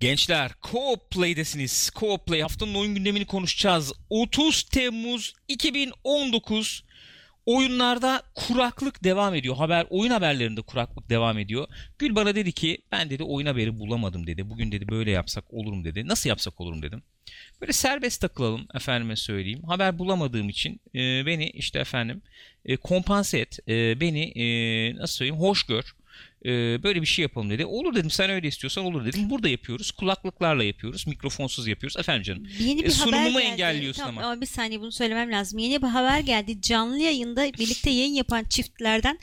Gençler Co-op Play'desiniz. Co-op Play haftanın oyun gündemini konuşacağız. 30 Temmuz 2019 oyunlarda kuraklık devam ediyor. Haber oyun haberlerinde kuraklık devam ediyor. Gül bana dedi ki ben dedi oyun haberi bulamadım dedi. Bugün dedi böyle yapsak olur mu dedi. Nasıl yapsak olur mu dedim. Böyle serbest takılalım efendime söyleyeyim. Haber bulamadığım için e, beni işte efendim e, kompanse et. E, beni e, nasıl söyleyeyim hoş gör. E, böyle bir şey yapalım dedi. Olur dedim sen öyle istiyorsan olur dedim. Burada yapıyoruz. Kulaklıklarla yapıyoruz. Mikrofonsuz yapıyoruz. Efendim canım. Yeni bir E, sunumumu haber geldi. engelliyorsun Tamam, ama. bir saniye bunu söylemem lazım. Yeni bir haber geldi. Canlı yayında birlikte yayın yapan çiftlerden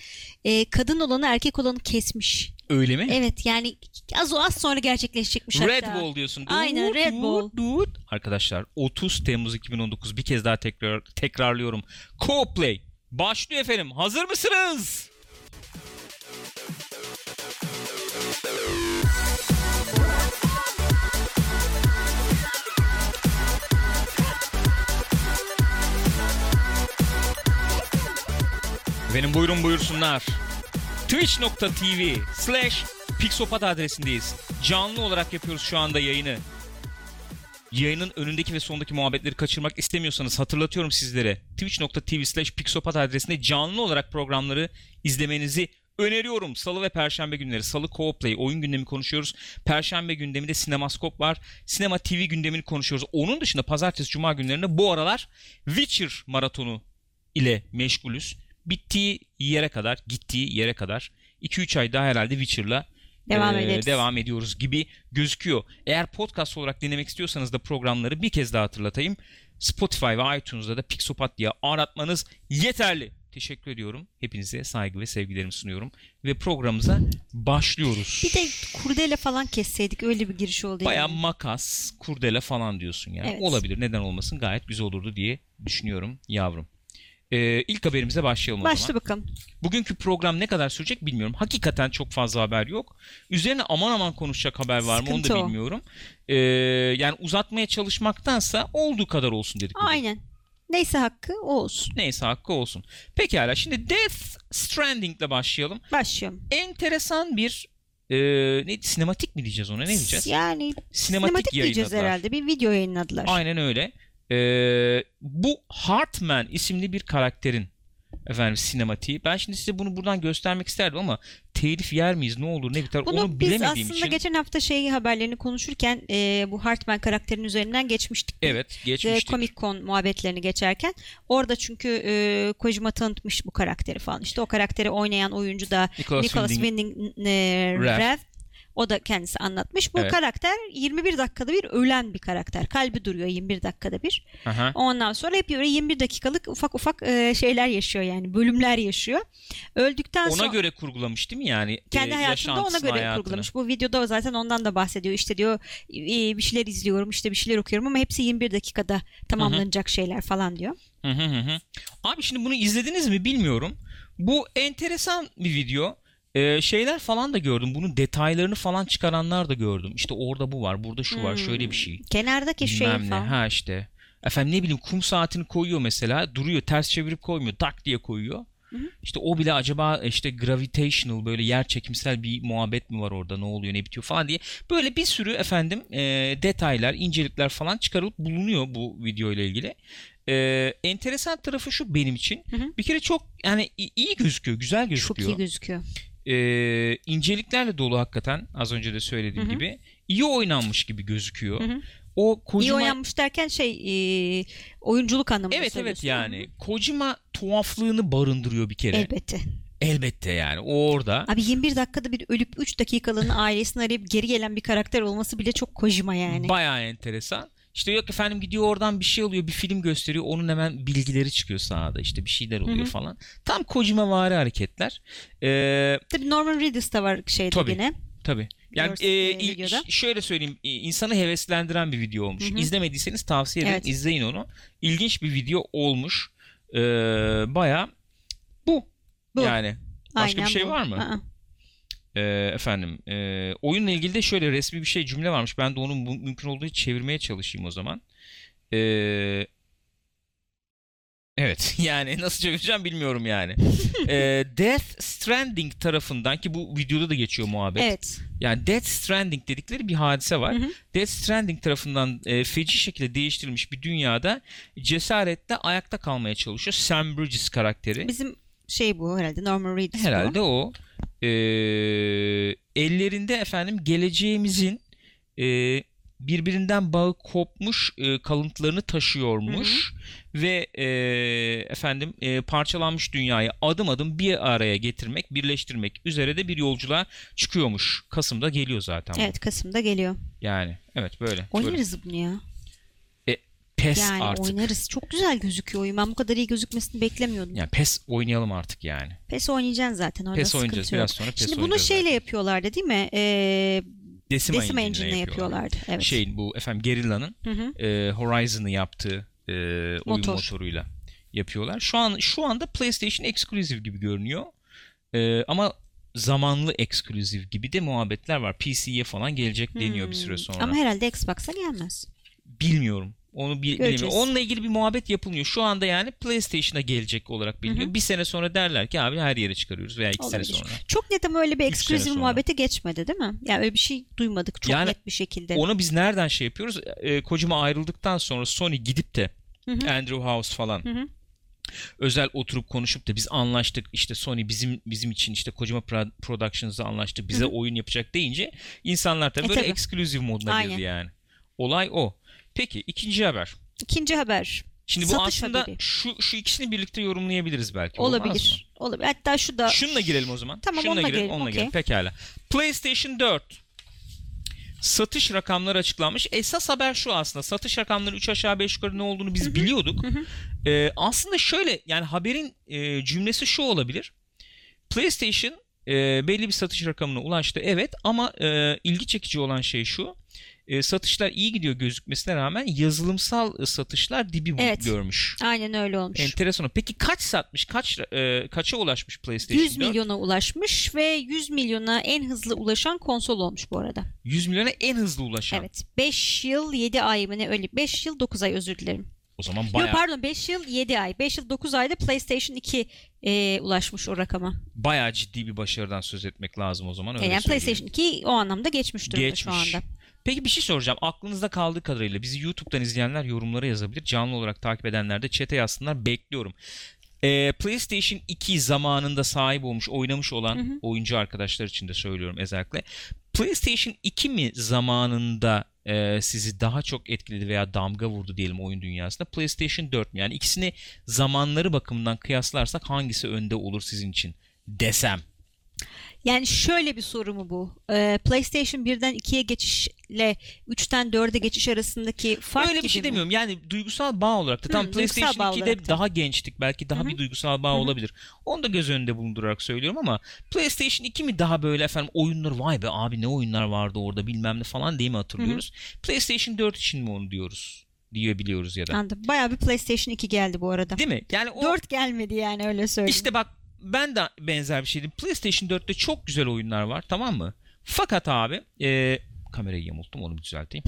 e, kadın olanı erkek olanı kesmiş. Öyle mi? Evet yani az az sonra gerçekleşecekmiş Red hatta. Bull diyorsun. Aynen, Dut, Red dut, Bull. dut. Arkadaşlar 30 Temmuz 2019 bir kez daha tekrar tekrarlıyorum. Co-Play başlıyor efendim. Hazır mısınız? Benim buyurun buyursunlar. Twitch.tv slash Pixopat adresindeyiz. Canlı olarak yapıyoruz şu anda yayını. Yayının önündeki ve sondaki muhabbetleri kaçırmak istemiyorsanız hatırlatıyorum sizlere. Twitch.tv slash Pixopat adresinde canlı olarak programları izlemenizi öneriyorum. Salı ve Perşembe günleri. Salı Co-Play oyun gündemi konuşuyoruz. Perşembe gündeminde Sinemaskop var. Sinema TV gündemini konuşuyoruz. Onun dışında Pazartesi Cuma günlerinde bu aralar Witcher maratonu ile meşgulüz. Bittiği yere kadar, gittiği yere kadar 2-3 ay daha herhalde Witcher'la Devam e, ederiz. devam ediyoruz gibi gözüküyor. Eğer podcast olarak dinlemek istiyorsanız da programları bir kez daha hatırlatayım. Spotify ve iTunes'da da Pixopat diye aratmanız yeterli. Teşekkür ediyorum. Hepinize saygı ve sevgilerimi sunuyorum. Ve programımıza başlıyoruz. Bir de kurdele falan kesseydik öyle bir giriş oldu. Baya yani. makas, kurdele falan diyorsun yani. Evet. Olabilir. Neden olmasın? Gayet güzel olurdu diye düşünüyorum yavrum. Ee, ilk haberimize başlayalım o zaman. Başla bakalım. Bugünkü program ne kadar sürecek bilmiyorum. Hakikaten çok fazla haber yok. Üzerine aman aman konuşacak haber var mı onu Sıkıntı da o. bilmiyorum. Ee, yani uzatmaya çalışmaktansa olduğu kadar olsun dedik. bugün. Aynen. Neyse hakkı o olsun. Neyse hakkı olsun. Pekala şimdi Death Stranding'le başlayalım. Başlıyorum. Enteresan bir e, ne sinematik mi diyeceğiz ona ne diyeceğiz? Yani Sinematik, sinematik diyeceğiz yayınladılar. herhalde. Bir video yayınladılar. Aynen öyle. Ee, bu Hartman isimli bir karakterin efendim sinematiği. Ben şimdi size bunu buradan göstermek isterdim ama telif yer miyiz ne olur ne biter Bunu onu biz bilemediğim aslında için. geçen hafta şey haberlerini konuşurken e, bu Hartman karakterinin üzerinden geçmiştik. Evet Ve geçmiştik. Comic Con muhabbetlerini geçerken orada çünkü e, Kojima tanıtmış bu karakteri falan. İşte o karakteri oynayan oyuncu da Nicholas Nicholas Winding Winding e, Refn. O da kendisi anlatmış. Bu Evet. karakter 21 dakikada bir ölen bir karakter. Kalbi duruyor 21 dakikada bir. Aha. Ondan sonra hep böyle 21 dakikalık ufak ufak e, şeyler yaşıyor yani bölümler yaşıyor. Öldükten Ona sonra göre kurgulamış değil mi yani? kendi e, hayatında ona göre hayatını. kurgulamış. Bu videoda zaten ondan da bahsediyor. İşte diyor e, bir şeyler izliyorum, işte bir şeyler okuyorum ama hepsi 21 dakikada tamamlanacak şeyler falan diyor. Hı hı hı. Abi şimdi bunu izlediniz mi bilmiyorum. Bu enteresan bir video. Ee, şeyler falan da gördüm. Bunun detaylarını falan çıkaranlar da gördüm. İşte orada bu var, burada şu var, Hmm. şöyle bir şey. Kenardaki şey ne. falan. Ha işte. Efendim ne bileyim kum saatini koyuyor mesela. Duruyor ters çevirip koymuyor. Tak diye koyuyor. hı. İşte o bile acaba işte gravitational böyle yer çekimsel bir muhabbet mi var orada ne oluyor ne bitiyor falan diye. Böyle bir sürü efendim e, detaylar, incelikler falan çıkarılıp bulunuyor bu video ile ilgili. E, enteresan tarafı şu benim için. Hı hı. Bir kere çok yani iyi gözüküyor, güzel Çok gözüküyor. iyi gözüküyor. E, inceliklerle dolu hakikaten az önce de söylediğim Hı hı. gibi. iyi oynanmış gibi gözüküyor. Hı hı. O İyi Kojima oynanmış derken şey e, oyunculuk anlamında Evet evet yani Kojima tuhaflığını barındırıyor bir kere. Elbette. Elbette yani o orada. Abi 21 dakikada bir ölüp 3 dakikalığına ailesini arayıp geri gelen bir karakter olması bile çok Kojima yani. Bayağı enteresan. İşte yok efendim gidiyor oradan bir şey oluyor bir film gösteriyor onun hemen bilgileri çıkıyor sahada işte bir şeyler oluyor Hı hı. falan. Tam Kojima vari hareketler. Ee, Tabii Norman Reedus da var şeyde Tabii. yine. tabii. Yani e, e, şöyle söyleyeyim insanı heveslendiren bir video olmuş. Hı hı. İzlemediyseniz tavsiye ederim Evet. izleyin onu. İlginç bir video olmuş. Ee, Baya bu. Bu. Yani başka Aynen bir şey bu. var mı? Aa. Ee, efendim e, oyunla ilgili de şöyle resmi bir şey cümle varmış. Ben de onun bu- mümkün olduğu çevirmeye çalışayım o zaman. Ee, Evet yani nasıl çevireceğim bilmiyorum yani. Ee, Death Stranding tarafından ki bu videoda da geçiyor muhabbet. Evet. Yani Death Stranding dedikleri bir hadise var. Hı hı. Death Stranding tarafından e, feci şekilde değiştirilmiş bir dünyada cesaretle ayakta kalmaya çalışıyor. Sam Bridges karakteri. Bizim şey bu herhalde Norman Reedus bu. Herhalde o. Ee, ellerinde efendim geleceğimizin e, birbirinden bağı kopmuş e, kalıntılarını taşıyormuş ve e, efendim e, parçalanmış dünyayı adım adım bir araya getirmek, birleştirmek üzere de bir yolculuğa çıkıyormuş. Kasım'da geliyor zaten. bu. Evet Kasım'da geliyor. Yani evet böyle. böyle. Oynarız bunu ya. Pes Yani artık. oynarız. Çok güzel gözüküyor oyun. Ben bu kadar iyi gözükmesini beklemiyordum. Yani pes oynayalım artık yani. PES oynayacaksın zaten. Orada PES oynayacağız. yok. Biraz sonra PES Şimdi bunu şeyle zaten. yapıyorlardı değil mi? Ee, Decima, Decima Engine'le Engine'le yapıyorlar. yapıyorlardı. Evet. Şeyin bu efendim Guerrilla'nın e, Horizon'ı yaptığı e, oyun Motor. motoruyla yapıyorlar. Şu an şu anda PlayStation Exclusive gibi görünüyor. E, ama zamanlı eksklusif gibi de muhabbetler var. PC'ye falan gelecek deniyor bir süre Hmm. sonra. Ama herhalde Xbox'a gelmez. Bilmiyorum. Onu bil- Göreceğiz. bilemiyorum. Onunla ilgili bir muhabbet yapılmıyor. Şu anda yani PlayStation'a gelecek olarak biliniyor. Bir sene sonra derler ki abi her yere çıkarıyoruz veya iki Olabilir. sene sonra. Çok net ama öyle bir eksklusif muhabbete geçmedi değil mi? Yani öyle bir şey duymadık çok Yani net bir şekilde. Onu biz nereden şey yapıyoruz? E, Kojima ayrıldıktan sonra Sony gidip de Hı hı. Andrew House falan Hı hı. özel oturup konuşup da biz anlaştık işte Sony bizim bizim için işte Kojima Pro- Productions'la anlaştı bize oyun yapacak deyince insanlar tabii E, böyle tabii. moduna Aynen. girdi yani. Olay o. Peki ikinci haber. İkinci haber. Şimdi bu Satış aslında haberi. şu şu ikisini birlikte yorumlayabiliriz belki. Olabilir. Olabilir. Hatta şu da Şununla girelim o zaman. Tamam, Şununla onunla girelim, onunla okey. girelim. Pekala. PlayStation 4 satış rakamları açıklanmış. Esas haber şu aslında. Satış rakamları 3 aşağı 5 yukarı ne olduğunu biz biliyorduk. Ee, aslında şöyle yani haberin e, cümlesi şu olabilir. PlayStation e, belli bir satış rakamına ulaştı evet ama e, ilgi çekici olan şey şu. E, satışlar iyi gidiyor gözükmesine rağmen yazılımsal e, satışlar dibi Evet. görmüş. aynen öyle olmuş. Enteresan. Peki kaç satmış? Kaç e, kaça ulaşmış PlayStation 100 4? milyona ulaşmış ve 100 milyona en hızlı ulaşan konsol olmuş bu arada. 100 milyona en hızlı ulaşan. Evet. 5 yıl 7 ay mı ne öyle 5 yıl 9 ay özür dilerim. O zaman Yok bayağı pardon 5 yıl 7 ay. 5 yıl 9 ayda PlayStation 2 e, ulaşmış o rakama. bayağı ciddi bir başarıdan söz etmek lazım o zaman öyle yani söyleyeyim. PlayStation 2 o anlamda geçmiş durumda Geçmiş. şu anda. Peki bir şey soracağım. Aklınızda kaldığı kadarıyla bizi YouTube'dan izleyenler yorumlara yazabilir. Canlı olarak takip edenler de chat'e yazsınlar. Bekliyorum. Ee, PlayStation 2 zamanında sahip olmuş, oynamış olan oyuncu arkadaşlar için de söylüyorum özellikle. PlayStation 2 mi zamanında e, sizi daha çok etkiledi veya damga vurdu diyelim oyun dünyasında? PlayStation 4 mü? Yani ikisini zamanları bakımından kıyaslarsak hangisi önde olur sizin için desem? Yani şöyle bir soru mu bu? Ee, PlayStation 1'den 2'ye geçişle 3'ten 4'e geçiş arasındaki fark Öyle bir şey mi? demiyorum. Yani duygusal bağ olarak da tam PlayStation bağ 2'de olarak da. daha gençtik. Belki daha Hı hı. bir duygusal bağ olabilir. Onu da göz önünde bulundurarak söylüyorum ama PlayStation 2 mi daha böyle efendim oyunlar vay be abi ne oyunlar vardı orada bilmem ne falan diye mi hatırlıyoruz? PlayStation 4 için mi onu diyoruz? Diyebiliyoruz ya da. Anladım. Bayağı bir PlayStation 2 geldi bu arada. Değil mi? Yani o 4 gelmedi yani öyle söyleyeyim. işte bak ben de benzer bir şeydim. PlayStation 4'te çok güzel oyunlar var tamam mı? Fakat abi e, kamerayı yamulttum onu düzelteyim.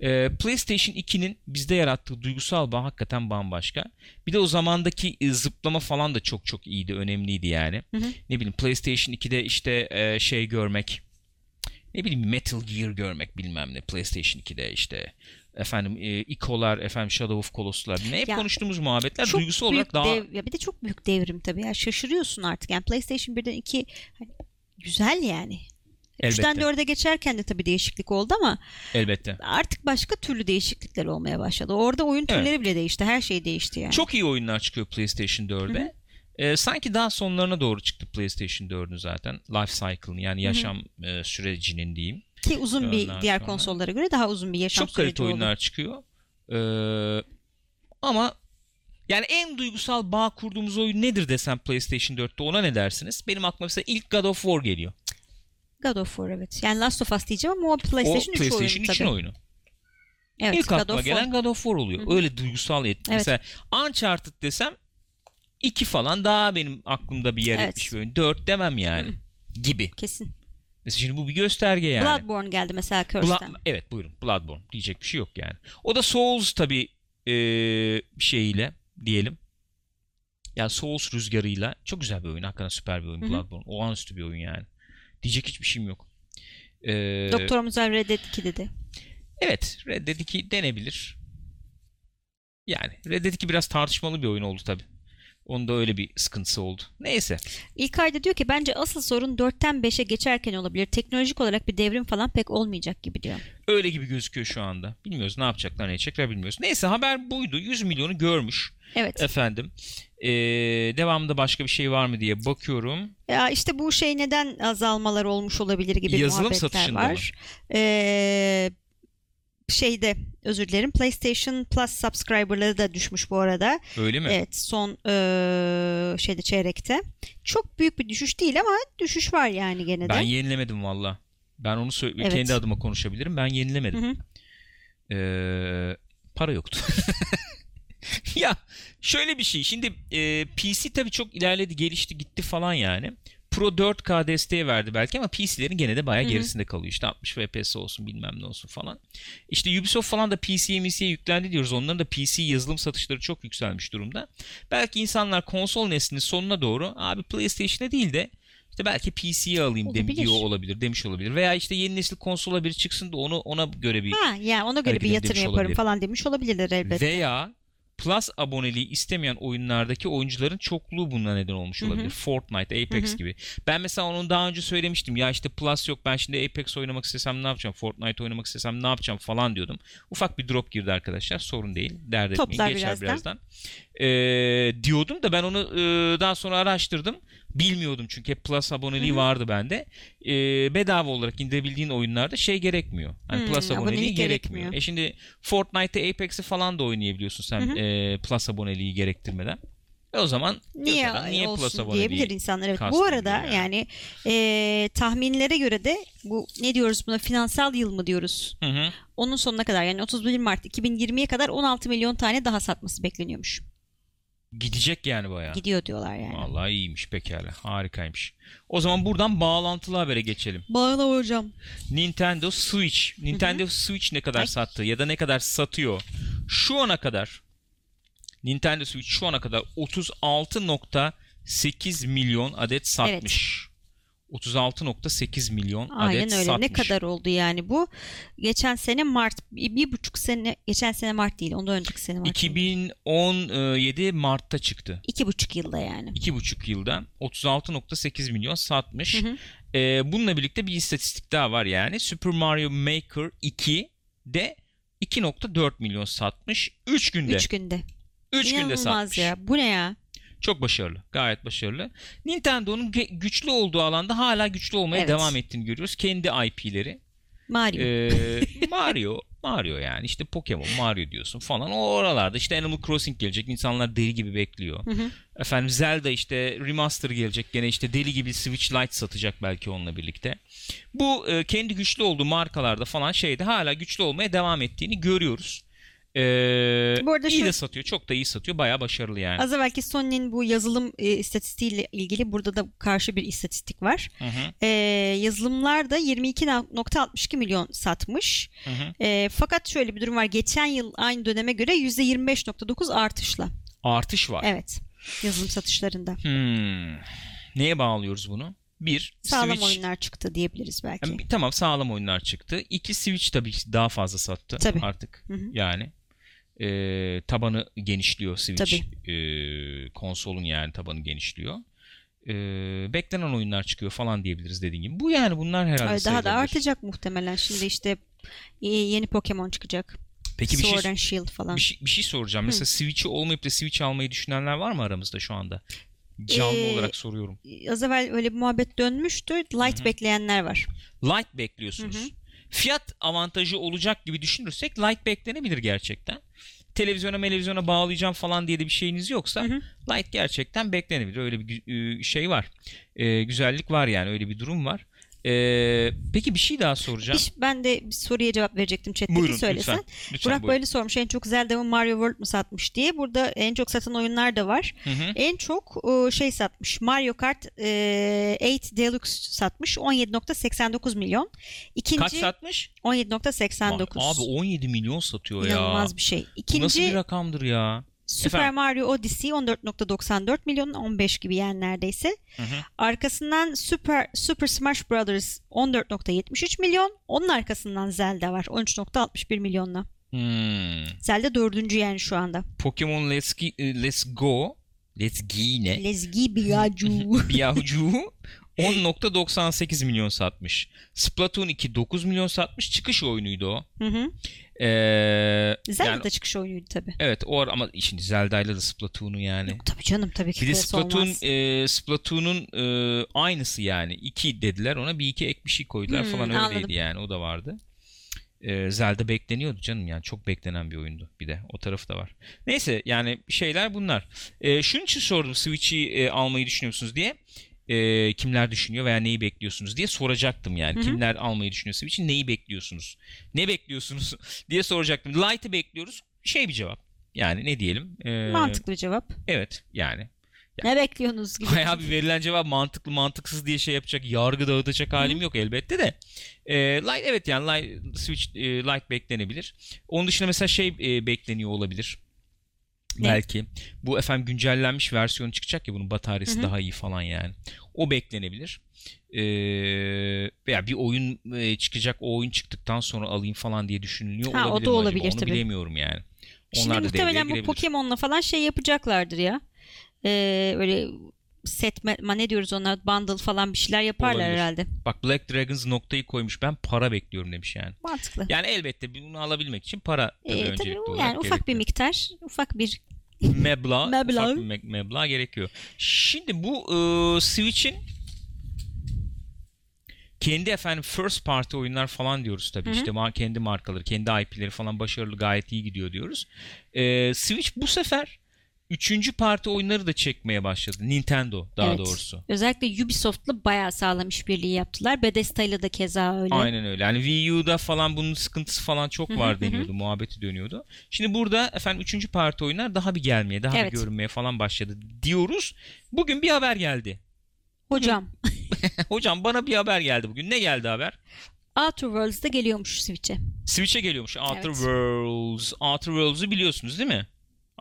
E, PlayStation 2'nin bizde yarattığı duygusal bağ hakikaten bambaşka. Bir de o zamandaki e, zıplama falan da çok çok iyiydi, önemliydi yani. Hı hı. Ne bileyim PlayStation 2'de işte e, şey görmek, ne bileyim Metal Gear görmek bilmem ne PlayStation 2'de işte efendim e, Ico'lar, efendim Shadow of Colossus'lar ne hep Ya, konuştuğumuz muhabbetler duygusal olarak daha dev- ya bir de çok büyük devrim tabii ya şaşırıyorsun artık yani PlayStation 1'den 2 hani güzel yani. 3'ten Elbette. 4'e geçerken de tabii değişiklik oldu ama elbette. artık başka türlü değişiklikler olmaya başladı. Orada oyun Evet. türleri bile değişti. Her şey değişti yani. Çok iyi oyunlar çıkıyor PlayStation 4'e. Ee, sanki daha sonlarına doğru çıktı PlayStation 4'ün zaten. Life cycle'ın yani yaşam e, sürecinin diyeyim. Ki uzun bir diğer sonra- konsollara göre daha uzun bir yaşam Çok süreci oldu. oyunlar çıkıyor. Ee, ama yani en duygusal bağ kurduğumuz oyun nedir desem PlayStation 4'te ona ne dersiniz? Benim aklıma mesela ilk God of War geliyor. God of War evet. Yani Last of Us diyeceğim ama o PlayStation o 3 PlayStation oyunu 3'ün tabii. oyunu. Evet, İlk God aklıma of gelen God of War oluyor. Öyle duygusal et. Mesela Uncharted desem 2 falan daha benim aklımda bir yer Evet. etmiş bir oyun. 4 demem yani. Gibi. Kesin. Mesela şimdi bu bir gösterge yani. Bloodborne geldi mesela Curse'den. evet buyurun Bloodborne diyecek bir şey yok yani. O da Souls tabi şeyiyle diyelim. Ya Souls rüzgarıyla çok güzel bir oyun. Hakikaten süper bir oyun Hı hı. Bloodborne. Olağanüstü bir oyun yani. Diyecek hiçbir şeyim yok. Ee, Doktorumuz var Red Dead 2 dedi. Evet Red Dead 2 denebilir. Yani Red Dead 2 biraz tartışmalı bir oyun oldu tabi. Onda öyle bir sıkıntısı oldu. Neyse. İlkay da diyor ki bence asıl sorun 4'ten 5'e geçerken olabilir. Teknolojik olarak bir devrim falan pek olmayacak gibi diyor. Öyle gibi gözüküyor şu anda. Bilmiyoruz ne yapacaklar ne edecekler bilmiyoruz. Neyse haber buydu. 100 milyonu görmüş Evet. efendim. Ee, devamında başka bir şey var mı diye bakıyorum. Ya işte bu şey neden azalmalar olmuş olabilir gibi Yazılım muhabbetler satışında var. Ee, şeyde özür dilerim PlayStation Plus subscriber'ları da düşmüş bu arada. Öyle mi? Evet son ee, şeyde çeyrekte. Çok büyük bir düşüş değil ama düşüş var yani gene de. Ben yenilemedim valla. Ben onu Evet. kendi adıma konuşabilirim. Ben yenilemedim. Hı hı. Ee, para yoktu. ya şöyle bir şey. Şimdi e, PC tabii çok ilerledi, gelişti, gitti falan yani. Pro 4K desteği verdi belki ama PC'lerin gene de bayağı gerisinde kalıyor. İşte 60 FPS olsun bilmem ne olsun falan. İşte Ubisoft falan da PC'ye MC'ye yüklendi diyoruz. Onların da PC yazılım satışları çok yükselmiş durumda. Belki insanlar konsol neslinin sonuna doğru abi PlayStation'a değil de işte belki PC'ye alayım dem- Olabilir. diyor olabilir, demiş olabilir. Veya işte yeni nesil konsola biri çıksın da onu ona göre bir Ha yani ona göre bir yatırım yaparım olabilir. falan demiş olabilirler elbette. Veya Plus aboneliği istemeyen oyunlardaki oyuncuların çokluğu buna neden olmuş Hı hı. olabilir. Fortnite, Apex Hı hı. gibi. Ben mesela onun daha önce söylemiştim. Ya işte Plus yok ben şimdi Apex oynamak istesem ne yapacağım? Fortnite oynamak istesem ne yapacağım falan diyordum. Ufak bir drop girdi arkadaşlar. Sorun değil. Dert etmeyin. Toplar Geçer birazdan. birazdan. Ee, diyordum da ben onu e, daha sonra araştırdım. Bilmiyordum çünkü hep Plus aboneliği Hı hı. vardı bende. Ee, bedava olarak indirebildiğin oyunlarda şey gerekmiyor. Hani Hmm, Plus aboneliği gerekmiyor. gerekmiyor. E şimdi Fortnite'te Apex'i falan da oynayabiliyorsun sen e, Plus aboneliği gerektirmeden. E o zaman Niye, diyorlar, niye Plus olsun aboneliği diyebilir insanlar. Evet. Bu arada yani? yani, e, tahminlere göre de bu ne diyoruz buna finansal yıl mı diyoruz? Hı hı. Onun sonuna kadar yani 31 Mart 2020'ye kadar 16 milyon tane daha satması bekleniyormuş. Gidecek yani bayağı. Gidiyor diyorlar yani. Vallahi iyiymiş pekala. Harikaymış. O zaman buradan bağlantılı habere geçelim. Bağla hocam. Nintendo Switch. Nintendo Switch ne kadar Ay. sattı ya da ne kadar satıyor? Şu ana kadar Nintendo Switch şu ana kadar 36.8 milyon adet satmış. 36.8 milyon Aynen adet öyle. satmış. Ne kadar oldu yani bu? Geçen sene Mart bir, buçuk sene geçen sene Mart değil ondan önceki sene Mart. 2017 Mart'ta çıktı. İki buçuk yılda yani. 2,5 yılda 36.8 milyon satmış. Hı hı. Ee, bununla birlikte bir istatistik daha var yani. Super Mario Maker 2 de 2.4 milyon satmış. 3 günde. Üç günde. 3 günde satmış. ya. Bu ne ya? Çok başarılı. Gayet başarılı. Nintendo'nun güçlü olduğu alanda hala güçlü olmaya Evet. devam ettiğini görüyoruz. Kendi IP'leri. Mario. Ee, Mario, Mario yani işte Pokemon, Mario diyorsun falan. O oralarda işte Animal Crossing gelecek. İnsanlar deli gibi bekliyor. Hı hı. Efendim Zelda işte remaster gelecek. Gene işte deli gibi Switch Lite satacak belki onunla birlikte. Bu e, kendi güçlü olduğu markalarda falan şeyde hala güçlü olmaya devam ettiğini görüyoruz. Ee, Bu arada iyi şu- de satıyor. Çok da iyi satıyor. Bayağı başarılı yani. Az evvelki Sony'nin bu yazılım e, istatistiğiyle ilgili burada da karşı bir istatistik var. Hı hı, E, yazılımlar da 22.62 milyon satmış. hı hı. E, fakat şöyle bir durum var. Geçen yıl aynı döneme göre %25.9 artışla. Artış var. Evet. Yazılım satışlarında. Hmm. Neye bağlıyoruz bunu? Bir, Sağlam Switch oyunlar çıktı diyebiliriz belki. Yani tamam sağlam oyunlar çıktı. İki Switch tabii ki daha fazla sattı Tabii. artık. Hı hı. Yani e, tabanı genişliyor Switch. Tabii. E, konsolun yani tabanı genişliyor. E, beklenen oyunlar çıkıyor falan diyebiliriz dediğin gibi. Bu yani bunlar herhalde Ay, daha da artacak muhtemelen. Şimdi işte yeni Pokemon çıkacak. Peki bir Sword şey, and Shield falan. bir şey, bir şey soracağım. Mesela Switch'i olmayıp da Switch almayı düşünenler var mı aramızda şu anda? Canlı Ee, olarak soruyorum. Az evvel öyle bir muhabbet dönmüştü. Light bekleyenler var. Light bekliyorsunuz. Hı hı. Fiyat avantajı olacak gibi düşünürsek light beklenebilir gerçekten. Televizyona televizyona bağlayacağım falan diye de bir şeyiniz yoksa Hı hı. light gerçekten beklenebilir. Öyle bir şey var. E, güzellik var yani öyle bir durum var. E, peki bir şey daha soracağım. Bir- ben de bir soruya cevap verecektim chatteki Buyurun söylesen. lütfen. lütfen Burak buyurun. böyle sormuş en çok Zelda mı Mario World mu satmış diye. Burada en çok satan oyunlar da var. Hı hı. En çok şey satmış. Mario Kart e, 8 Deluxe satmış. 17.89 milyon. İkinci Kaç satmış? 17.89. Bak, abi 17 milyon satıyor ya. İnanılmaz bir şey. Bu nasıl bir İkinci rakamdır ya? Super Efendim? Mario Odyssey 14.94 milyon 15 gibi yani neredeyse. Hı hı. Arkasından Super Super Smash Bros 14.73 milyon. Onun arkasından Zelda var 13.61 milyonla. Hmm. Zelda dördüncü yani şu anda. Pokemon Let's, Gi- Let's Go Let's Gi ne? Lezgi Biyaju. Biyahcu 10.98 milyon satmış. Splatoon 2 9 milyon satmış. Çıkış oyunuydu o. Hı hı. Ee, Zelda yani- da çıkış oyunuydu tabii. evet o ara ama şimdi Zelda'yla da Splatoon'u yani. Tabii canım tabii ki Bir de Splatoon olmaz. e, Splatoon'un e, aynısı yani. 2 dediler ona bir iki ek bir şey koydular Hmm, falan öyleydi anladım. yani o da vardı. E, Zelda bekleniyordu canım yani çok beklenen bir oyundu bir de o tarafı da var. Neyse yani şeyler bunlar. E, şunun için sordum Switch'i e, almayı düşünüyorsunuz diye. E, kimler düşünüyor veya neyi bekliyorsunuz diye soracaktım yani. Hı hı. Kimler almayı düşünüyor Switch'i neyi bekliyorsunuz? Ne bekliyorsunuz diye soracaktım. Light'ı bekliyoruz. Şey bir cevap. Yani ne diyelim? E, Mantıklı cevap. Evet yani. Ne bekliyorsunuz gibi. Bayağı bir verilen cevap mantıklı mantıksız diye şey yapacak yargı dağıtacak halim yok elbette de. E, Lite evet yani Lite, Switch e, Lite beklenebilir. Onun dışında mesela şey e, bekleniyor olabilir. Ne? Belki. Bu efendim güncellenmiş versiyonu çıkacak ya bunun bataryası Hı hı. daha iyi falan yani. O beklenebilir. E, veya bir oyun e, çıkacak o oyun çıktıktan sonra alayım falan diye düşünülüyor Ha, o olabilir da mi olabilir acaba? Onu tabii. bilemiyorum yani. Şimdi Onlar da devreye muhtemelen bu. Pokemon'la falan şey yapacaklardır ya. Ee, öyle set ma- ne diyoruz ona bundle falan bir şeyler yaparlar Olabilir. herhalde. Bak Black Dragons noktayı koymuş. Ben para bekliyorum demiş yani. Mantıklı. Yani elbette bunu alabilmek için para tabii Ee, öncelikli tabii olarak yani ufak bir gerekiyor. miktar, ufak bir meblağ, Meblağ. ufak bir me- meblağ gerekiyor. Şimdi bu e, Switch'in kendi efendim first party oyunlar falan diyoruz tabii. Hı hı. İşte kendi markaları, kendi IP'leri falan başarılı gayet iyi gidiyor diyoruz. E, Switch bu sefer üçüncü parti oyunları da çekmeye başladı. Nintendo daha Evet. doğrusu. özellikle Ubisoft'la bayağı sağlam işbirliği yaptılar. Bethesda'yla da keza öyle. Aynen öyle. Yani Wii U'da falan bunun sıkıntısı falan çok var deniyordu. Muhabbeti dönüyordu. Şimdi burada efendim üçüncü parti oyunlar daha bir gelmeye, daha Evet. bir görünmeye falan başladı diyoruz. Bugün bir haber geldi. Hocam, Hocam bana bir haber geldi bugün. Ne geldi haber? Outer Worlds da geliyormuş Switch'e. Switch'e geliyormuş. Outer Evet. Worlds. Outer Worlds'u biliyorsunuz değil mi?